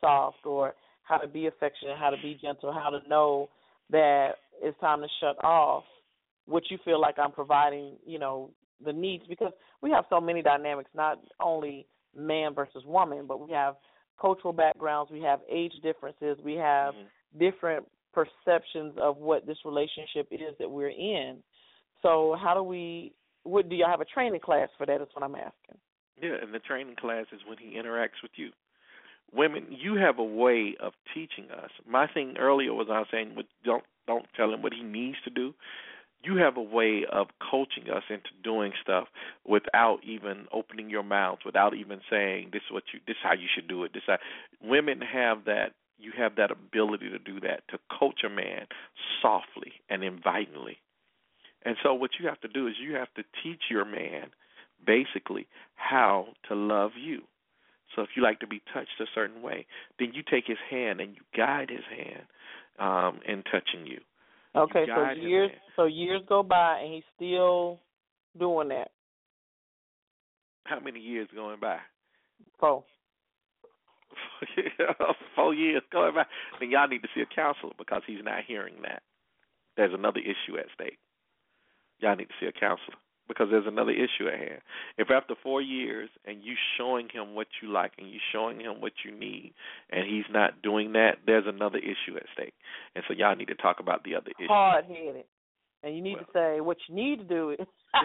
soft or how to be affectionate, how to be gentle, how to know that it's time to shut off what you feel like I'm providing, you know, the needs because we have so many dynamics, not only man versus woman, but we have cultural backgrounds, we have age differences, we have Mhm. different perceptions of what this relationship is that we're in. So how do we what do y'all have a training class for that is what I'm asking. Yeah, and the training class is when he interacts with you. Women, you have a way of teaching us. My thing earlier was I was saying, don't don't tell him what he needs to do. You have a way of coaching us into doing stuff without even opening your mouth, without even saying this is what you this is how you should do it. This how, women have that you have that ability to do that to coach a man softly and invitingly. And so what you have to do is you have to teach your man basically how to love you. So if you like to be touched a certain way, then you take his hand and you guide his hand um in touching you. Okay, so years so years go by and he's still doing that. How many years going by? Four. Four years going by. Then y'all need to see a counselor because he's not hearing that. There's another issue at stake. Y'all need to see a counselor because there's another issue at hand. If after four years and you showing him what you like and you showing him what you need and he's not doing that, there's another issue at stake. And so y'all need to talk about the other issue. hard headed. And you need Well. to say what you need to do is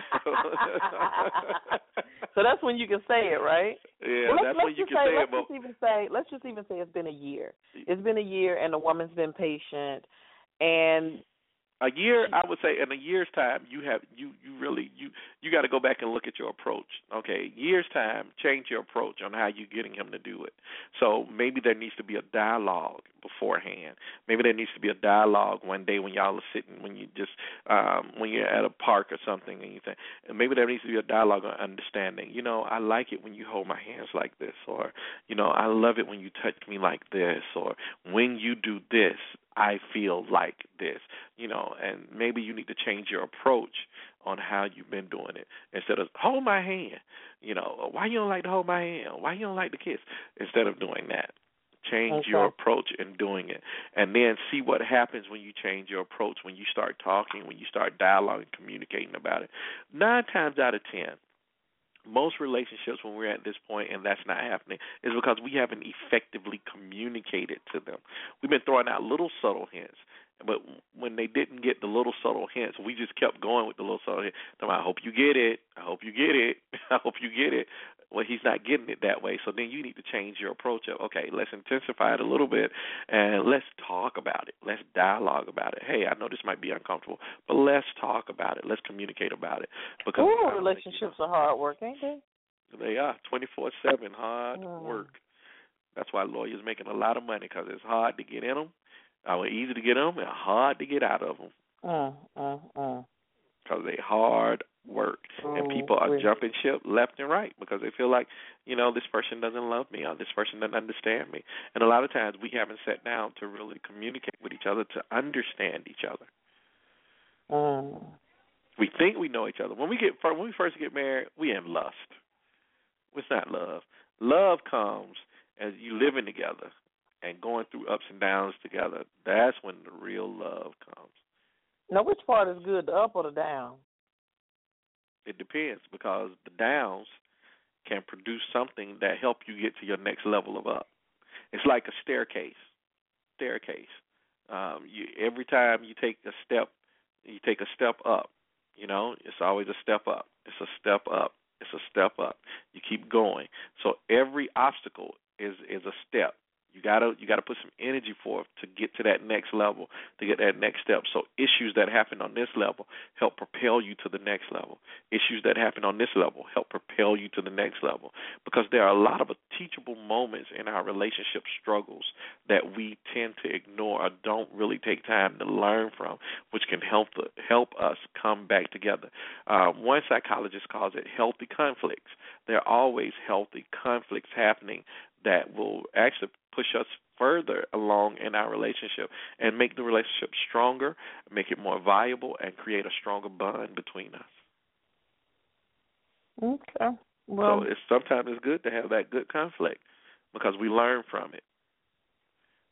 So that's when you can say it, right? Yeah, Well, that's when you can say, say it, let's just even say let's just even say it's been a year. It's been a year and the woman's been patient and a year i would say in a year's time you have you you really you you got to go back and look at your approach. Okay year's time change your approach on how you're getting him to do it. So maybe there needs to be a dialogue beforehand. Maybe there needs to be a dialogue one day when y'all are sitting when you just um when you're at a park or something and you think and maybe there needs to be a dialogue on understanding. You know i like it when you hold my hands like this or you know i love it when you touch me like this or when you do this I feel like this, you know, and maybe you need to change your approach on how you've been doing it instead of hold my hand, you know, why you don't like to hold my hand, why you don't like to kiss, instead of doing that. Change Okay. your approach in doing it, and then see what happens when you change your approach. When you start talking, when you start dialoguing, communicating about it. Nine times out of ten, most relationships when we're at this point and that's not happening is because we haven't effectively communicated to them. We've been throwing out little subtle hints. But when they didn't get the little subtle hints, we just kept going with the little subtle hints. I hope you get it. I hope you get it. I hope you get it. Well, he's not getting it that way. So then you need to change your approach of, okay, let's intensify it a little bit and let's talk about it. Let's dialogue about it. Hey, I know this might be uncomfortable, but let's talk about it. Let's communicate about it. Because Ooh, relationships are hard work, ain't they? They are 24 7 hard mm. work. That's why lawyers making a lot of money because it's hard to get in them uh, easy to get them and hard to get out of them. Uh, uh, uh. Because they hard work, oh, and people are jumping ship left and right because they feel like, you know, this person doesn't love me or this person doesn't understand me. And a lot of times we haven't sat down to really communicate with each other to understand each other. Mm. We think we know each other. When we get when we first get married, we in lust. It's not love. Love comes as you living together and going through ups and downs together, that's when the real love comes. Now, which part is good, the up or the down? It depends because the downs can produce something that help you get to your next level of up. It's like a staircase. Staircase. Um, you every time you take a step, you take a step up. You know, it's always a step up. It's a step up. It's a step up. You keep going. So every obstacle is is a step. You gotta you gotta put some energy forth to get to that next level, to get that next step. So issues that happen on this level help propel you to the next level. Issues that happen on this level help propel you to the next level. Because there are a lot of teachable moments in our relationship struggles that we tend to ignore or don't really take time to learn from, which can help the, help us come back together. Uh, one psychologist calls it healthy conflicts. There are always healthy conflicts happening that will actually push us further along in our relationship and make the relationship stronger, make it more viable, and create a stronger bond between us. Okay. Well, so it's sometimes it's good to have that good conflict because we learn from it.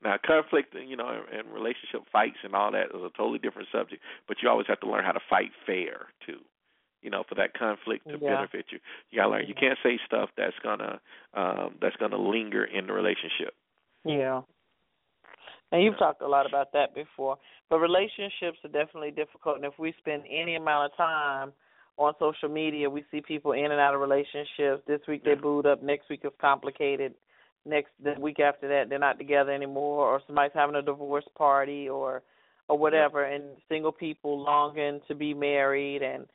Now, conflict, you know, and relationship fights and all that is a totally different subject, but you always have to learn how to fight fair too you know, for that conflict to yeah. benefit you. You gotta learn. You can't say stuff that's gonna um, that's gonna linger in the relationship. Yeah. And you've talked a lot about that before. But relationships are definitely difficult and if we spend any amount of time on social media, we see people in and out of relationships. This week they booed up, next week it's complicated. Next the week after that they're not together anymore or somebody's having a divorce party or or whatever and single people longing to be married and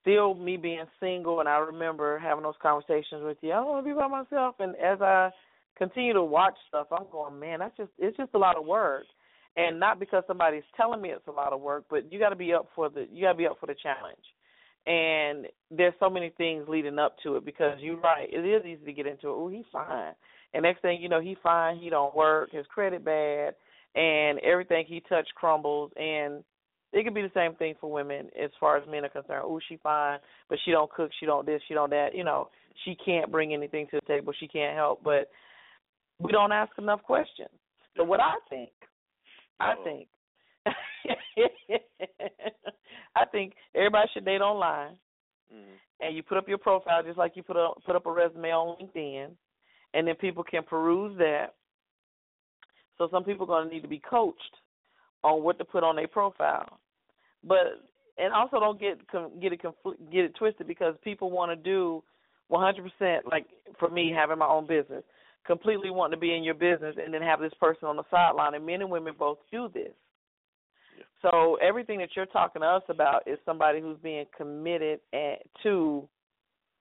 still me being single and I remember having those conversations with you. I don't want to be by myself and as I continue to watch stuff, I'm going, man, that's just it's just a lot of work. And not because somebody's telling me it's a lot of work, but you got to be up for the you got to be up for the challenge. And there's so many things leading up to it because you're right, it is easy to get into it. Oh, he's fine. And next thing you know, he's fine, he don't work, his credit bad, and everything he touched crumbles and it could be the same thing for women as far as men are concerned. Oh, she fine, but she don't cook, she don't this, she don't that. You know, she can't bring anything to the table, she can't help. But we don't ask enough questions. So what I think, I think, I think everybody should date online, mm-hmm. and you put up your profile just like you put up put up a resume on LinkedIn, and then people can peruse that. So some people are going to need to be coached on what to put on their profile. But and also don't get get it get it twisted because people want to do 100% like for me having my own business, completely wanting to be in your business and then have this person on the sideline and men and women both do this. Yeah. So everything that you're talking to us about is somebody who's being committed at, to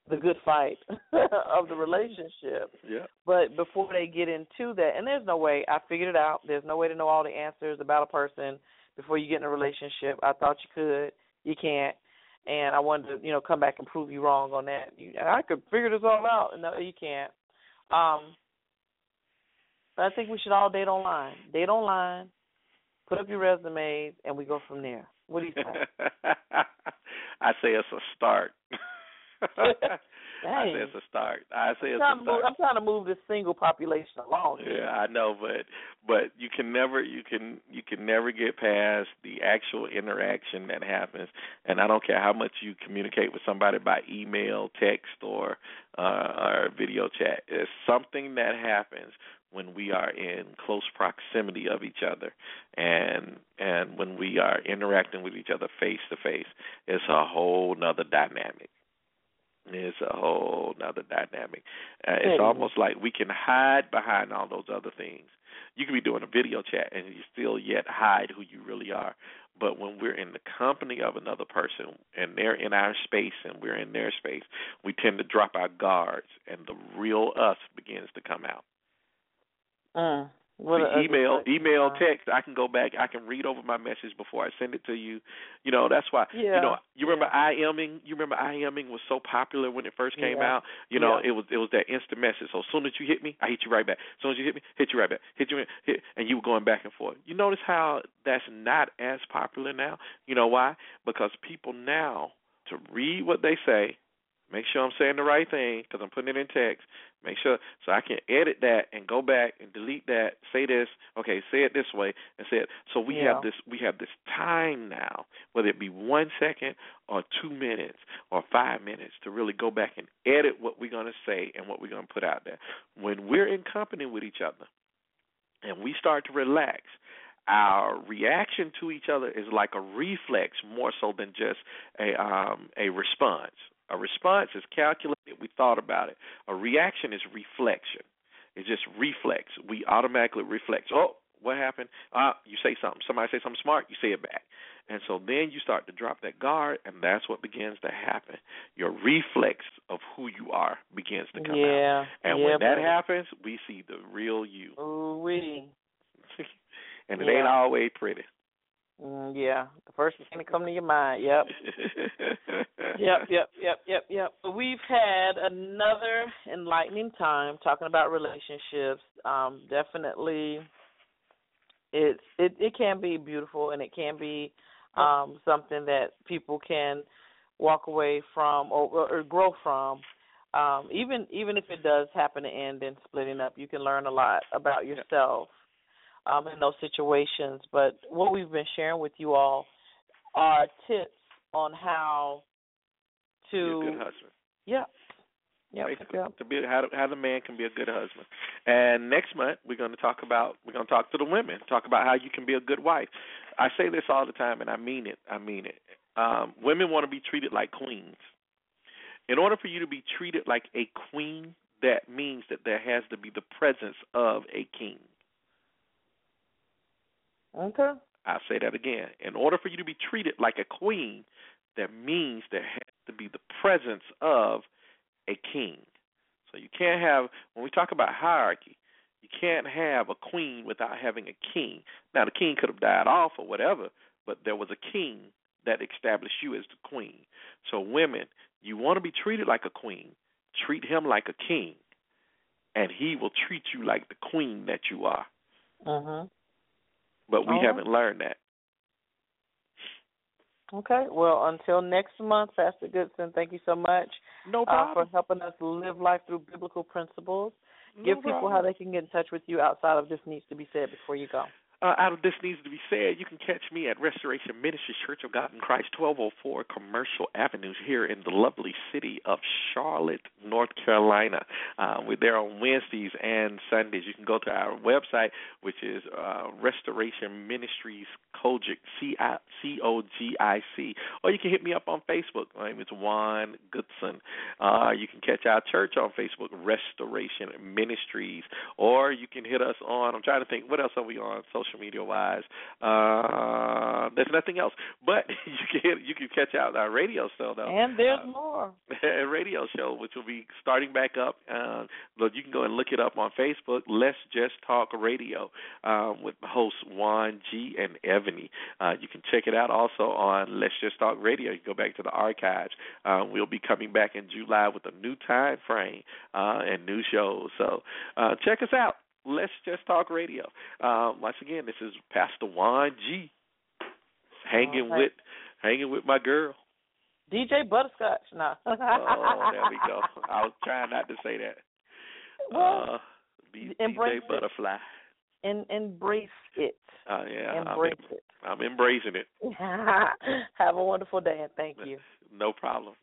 the good fight of the relationship. Yeah. But before they get into that, and there's no way I figured it out. There's no way to know all the answers about a person before you get in a relationship. I thought you could, you can't, and I wanted to, you know, come back and prove you wrong on that. You, I could figure this all out. And no, you can't. Um, but I think we should all date online. Date online. Put up your resumes, and we go from there. What do you think? I say it's a start. I say it's a start. I say it's I'm a trying, to move, start. I'm trying to move this single population along. here. Yeah, I know, but but you can never you can you can never get past the actual interaction that happens, and I don't care how much you communicate with somebody by email, text, or uh, or video chat. It's something that happens when we are in close proximity of each other, and and when we are interacting with each other face to face. It's a whole nother dynamic. It's a whole nother dynamic. Uh, it's almost like we can hide behind all those other things. You can be doing a video chat and you still yet hide who you really are. But when we're in the company of another person and they're in our space and we're in their space, we tend to drop our guards and the real us begins to come out. Mm. What the email, email, text. I can go back. I can read over my message before I send it to you. You know, that's why. Yeah. You know, you remember IMing? You remember IMing was so popular when it first came Yeah. out. You know, Yeah. it was it was that instant message. So as soon as you hit me, I hit you right back. As soon as you hit me, hit you right back. Hit you, hit, and you were going back and forth. You notice how that's not as popular now. You know why? Because people now to read what they say Make sure I'm saying the right thing because I'm putting it in text. Make sure so I can edit that and go back and delete that. Say this, okay, say it this way, and say it. So we Yeah. have this we have this time now, whether it be one second or two minutes or five minutes, to really go back and edit what we're gonna say and what we're gonna put out there. When we're in company with each other, and we start to relax, our reaction to each other is like a reflex more so than just a um a response. A response is calculated, we thought about it. A reaction is reflection. It's just reflex. We automatically reflect. Oh, what happened? Uh, you say something. Somebody say something smart, you say it back. And so then you start to drop that guard and that's what begins to happen. Your reflex of who you are begins to come out. yeah. And yeah, when that happens, we see the real you. Ooh wee. and it Yeah. ain't always pretty. Mm, yeah. The first thing that come to your mind. Yep. Yep, yep, yep, yep, yep. We've had another enlightening time talking about relationships. Um, definitely, it's it it can be beautiful and it can be um, something that people can walk away from or, or, or grow from. Um, even even if it does happen to end in splitting up, you can learn a lot about yourself um, in those situations. But what we've been sharing with you all are tips on how Be a to good husband. yeah. Yep. to be how to, how the man can be a good husband. And next month we're going to talk about we're going to talk to the women, talk about how you can be a good wife. I say this all the time, and I mean it. I mean it. Um, women want to be treated like queens. In order for you to be treated like a queen, that means that there has to be the presence of a king. Okay. I'll say that again. In order for you to be treated like a queen, that means there has to be the presence of a king. So you can't have, when we talk about hierarchy, you can't have a queen without having a king. Now, the king could have died off or whatever, but there was a king that established you as the queen. So, women, you want to be treated like a queen, treat him like a king, and he will treat you like the queen that you are. Mhm. But we All right. haven't learned that. Okay. Well, until next month, Pastor Goodson, thank you so much No uh, problem. for helping us live life through biblical principles. No Give people how they can get in touch with you outside of this needs to be said before you go. Uh, out of this needs to be said, you can catch me at Restoration Ministries Church of God in Christ, 1204 Commercial Avenue here in the lovely city of Charlotte, North Carolina. Uh, we're there on Wednesdays and Sundays. You can go to our website, which is uh, Restoration Ministries COGIC, C-O-G-I-C. Or you can hit me up on Facebook. My name is Juan Goodson. Uh, you can catch our church on Facebook, Restoration Ministries. Or you can hit us on, I'm trying to think, what else are we on social media wise? Uh, there's nothing else. But you can you can catch out our radio show though. And there's Uh, more. a radio show, which will be starting back up. Uh, but you can go and look it up on Facebook. Let's Just Talk Radio um, with hosts Juan G and Ebony. Uh, you can check it out also on Let's Just Talk Radio. You can go back to the archives. Uh, we'll be coming back in July with a new time frame uh, and new shows. So uh, check us out. Let's Just Talk Radio. Um, once again, this is Pastor Juan G. Hanging right. with hanging with my girl. DJ Butterscotch. No. oh, there we go. I was trying not to say that. Well, uh, B- DJ. Butterfly. and embrace it. Oh yeah, I'm, Embrace em- it. I'm embracing it. Have a wonderful day and thank you. No problem.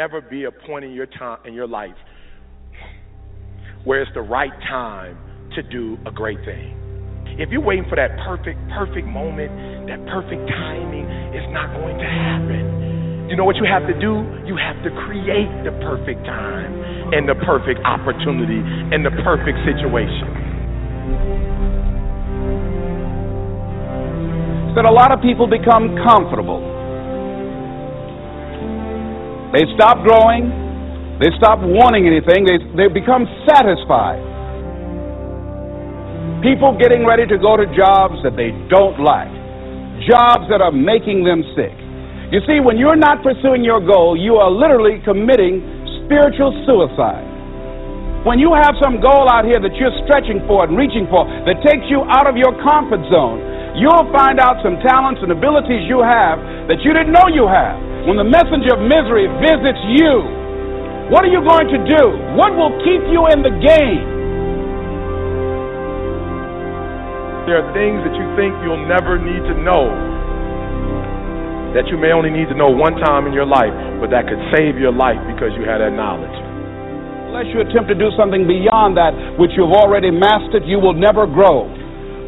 Never be a point in your time in your life where it's the right time to do a great thing. If you're waiting for that perfect, perfect moment, that perfect timing, it's not going to happen. You know what you have to do? You have to create the perfect time and the perfect opportunity and the perfect situation. that a lot of people become comfortable. They stop growing. They stop wanting anything. They, they become satisfied. People getting ready to go to jobs that they don't like, jobs that are making them sick. You see, when you're not pursuing your goal, you are literally committing spiritual suicide. When you have some goal out here that you're stretching for and reaching for that takes you out of your comfort zone, you'll find out some talents and abilities you have that you didn't know you have. When the messenger of misery visits you, what are you going to do? What will keep you in the game? There are things that you think you'll never need to know that you may only need to know one time in your life, but that could save your life because you had that knowledge. Unless you attempt to do something beyond that which you've already mastered, you will never grow.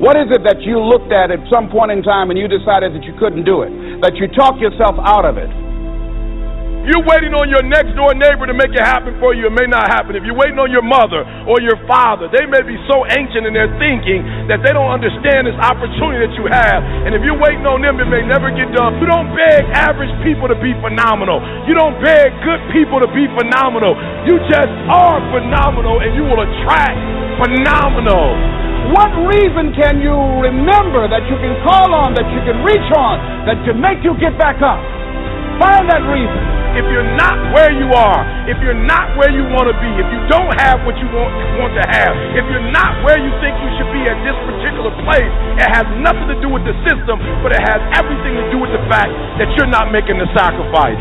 What is it that you looked at at some point in time and you decided that you couldn't do it? That you talked yourself out of it? You're waiting on your next door neighbor to make it happen for you. It may not happen. If you're waiting on your mother or your father, they may be so ancient in their thinking that they don't understand this opportunity that you have. And if you're waiting on them, it may never get done. You don't beg average people to be phenomenal. You don't beg good people to be phenomenal. You just are phenomenal and you will attract phenomenal. What reason can you remember that you can call on, that you can reach on, that can make you get back up? Find that reason if you're not where you are, if you're not where you want to be, if you don't have what you want, want to have, if you're not where you think you should be at this particular place, it has nothing to do with the system, but it has everything to do with the fact that you're not making the sacrifice.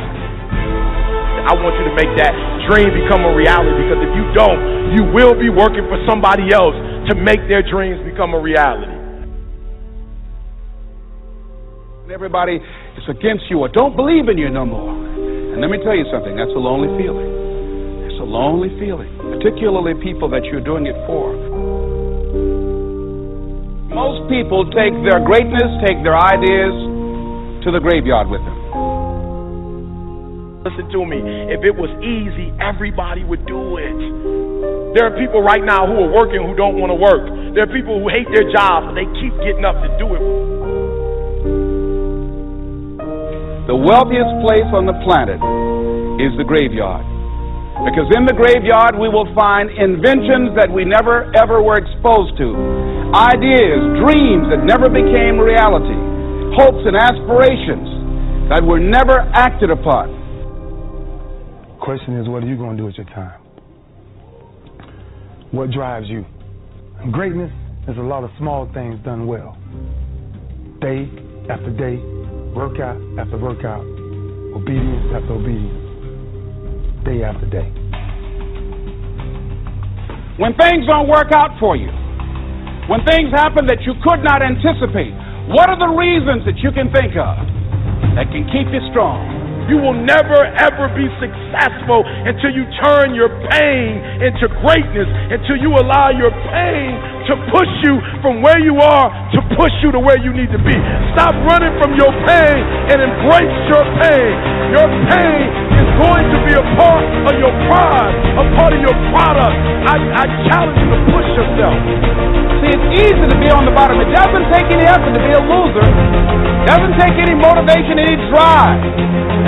I want you to make that dream become a reality because if you don't, you will be working for somebody else to make their dreams become a reality. Everybody is against you or don't believe in you no more. And let me tell you something, that's a lonely feeling. It's a lonely feeling, particularly people that you're doing it for. Most people take their greatness, take their ideas to the graveyard with them. Listen to me. If it was easy, everybody would do it. There are people right now who are working who don't want to work. There are people who hate their jobs, but they keep getting up to do it. The wealthiest place on the planet is the graveyard. Because in the graveyard we will find inventions that we never ever were exposed to, ideas, dreams that never became reality, hopes and aspirations that were never acted upon. Question is, what are you going to do with your time? What drives you? Greatness is a lot of small things done well. Day after day, workout after workout, obedience after obedience, day after day. When things don't work out for you, when things happen that you could not anticipate, what are the reasons that you can think of that can keep you strong? You will never ever be successful until you turn your pain into greatness, until you allow your pain to push you from where you are to push you to where you need to be. Stop running from your pain and embrace your pain. Your pain is going to be a part of your pride, a part of your product. I, I challenge you to push yourself. See, it's easy to be on the bottom. It doesn't take any effort to be a loser. It doesn't take any motivation, any drive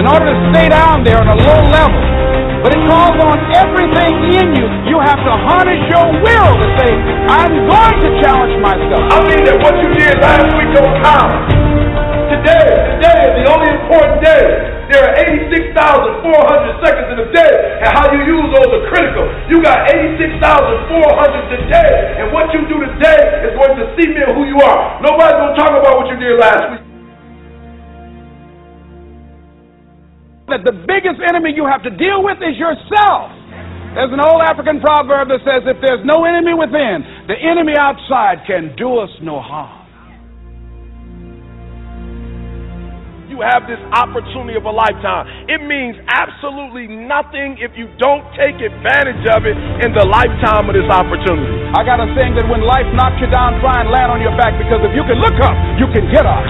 in order to stay down there on a low level. But it calls on everything in you. You have to harness your will to say, I'm going to challenge myself. I mean that what you did last week don't count. Today, today is the only important day. There are 86,400 seconds in a day, and how you use those are critical. You got 86,400 today, and what you do today is going to see cement who you are. Nobody's going to talk about what you did last week. That the biggest enemy you have to deal with is yourself. There's an old African proverb that says, if there's no enemy within, the enemy outside can do us no harm. You have this opportunity of a lifetime. It means absolutely nothing if you don't take advantage of it in the lifetime of this opportunity. I got a saying that when life knocks you down, try and land on your back because if you can look up, you can get up.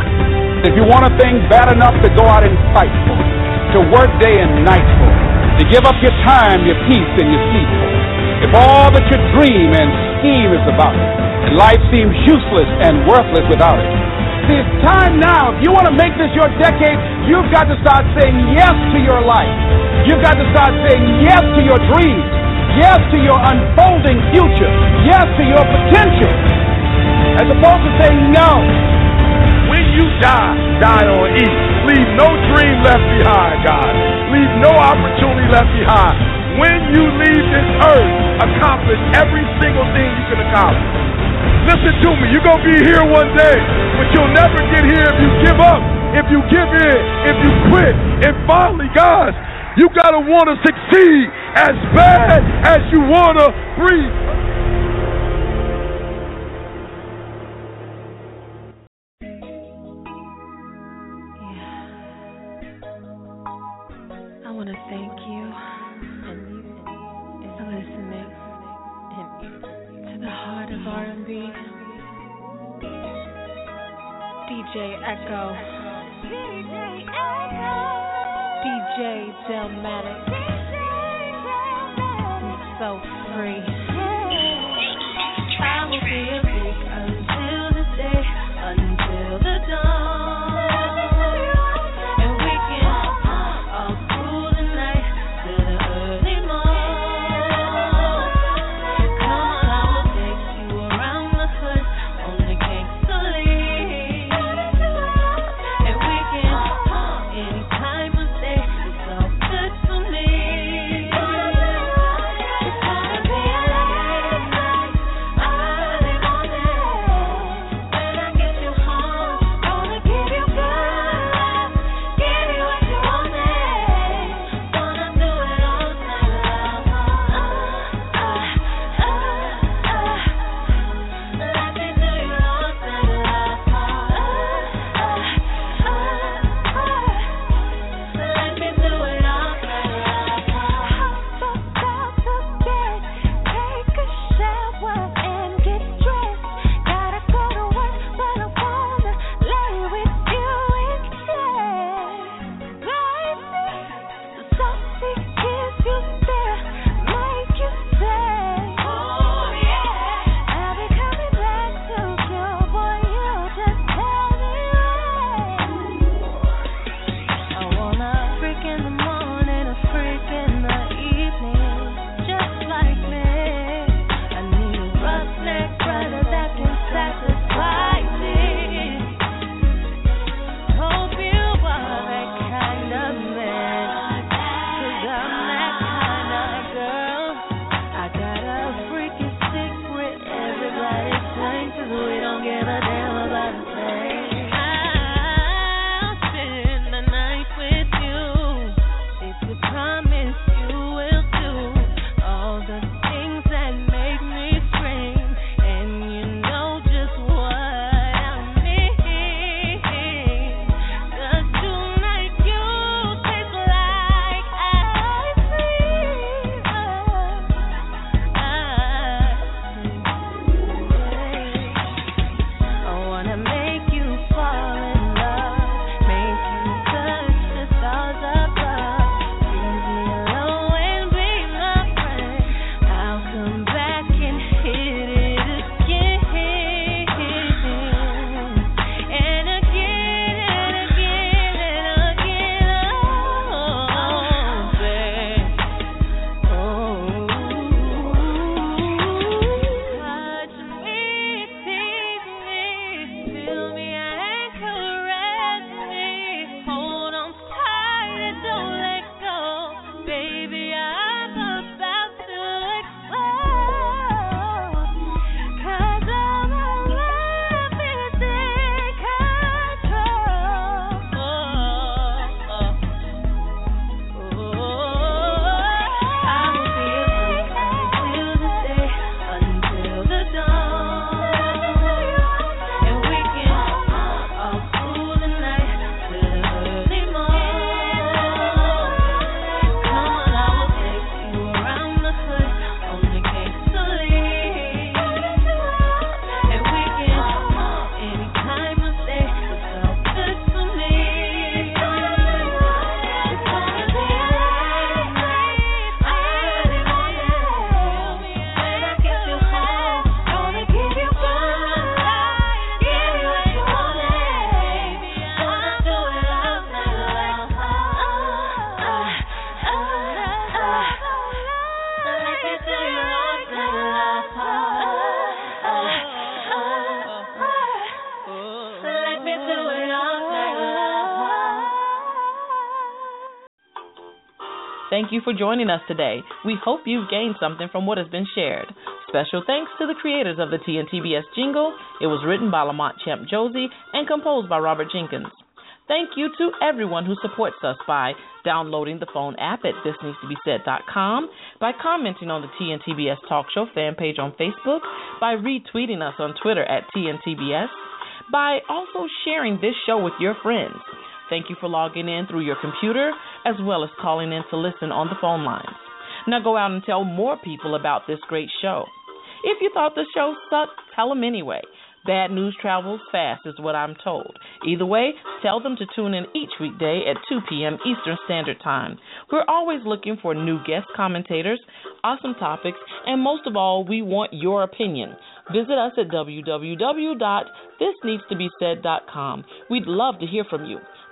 If you want a thing bad enough to go out and fight for it to work day and night for, to give up your time, your peace, and your sleep for. If all that you dream and scheme is about it, and life seems useless and worthless without it. See, it's time now. If you want to make this your decade, you've got to start saying yes to your life. You've got to start saying yes to your dreams, yes to your unfolding future, yes to your potential, as opposed to saying no. You die, die on E. Leave no dream left behind, God. Leave no opportunity left behind. When you leave this earth, accomplish every single thing you can accomplish. Listen to me, you're going to be here one day, but you'll never get here if you give up, if you give in, if you quit. And finally, guys, you got to want to succeed as bad as you want to breathe. DJ Echo, DJ Echo, DJ Delmatic, so free. you for joining us today. We hope you've gained something from what has been shared. Special thanks to the creators of the TNTBS jingle. It was written by Lamont Champ Josie and composed by Robert Jenkins. Thank you to everyone who supports us by downloading the phone app at thisneedstobesaid.com, by commenting on the TNTBS Talk Show fan page on Facebook, by retweeting us on Twitter at TNTBS, by also sharing this show with your friends. Thank you for logging in through your computer as well as calling in to listen on the phone lines. Now go out and tell more people about this great show. If you thought the show sucked, tell them anyway. Bad news travels fast, is what I'm told. Either way, tell them to tune in each weekday at 2 p.m. Eastern Standard Time. We're always looking for new guest commentators, awesome topics, and most of all, we want your opinion. Visit us at www.thisneedstobesaid.com. We'd love to hear from you.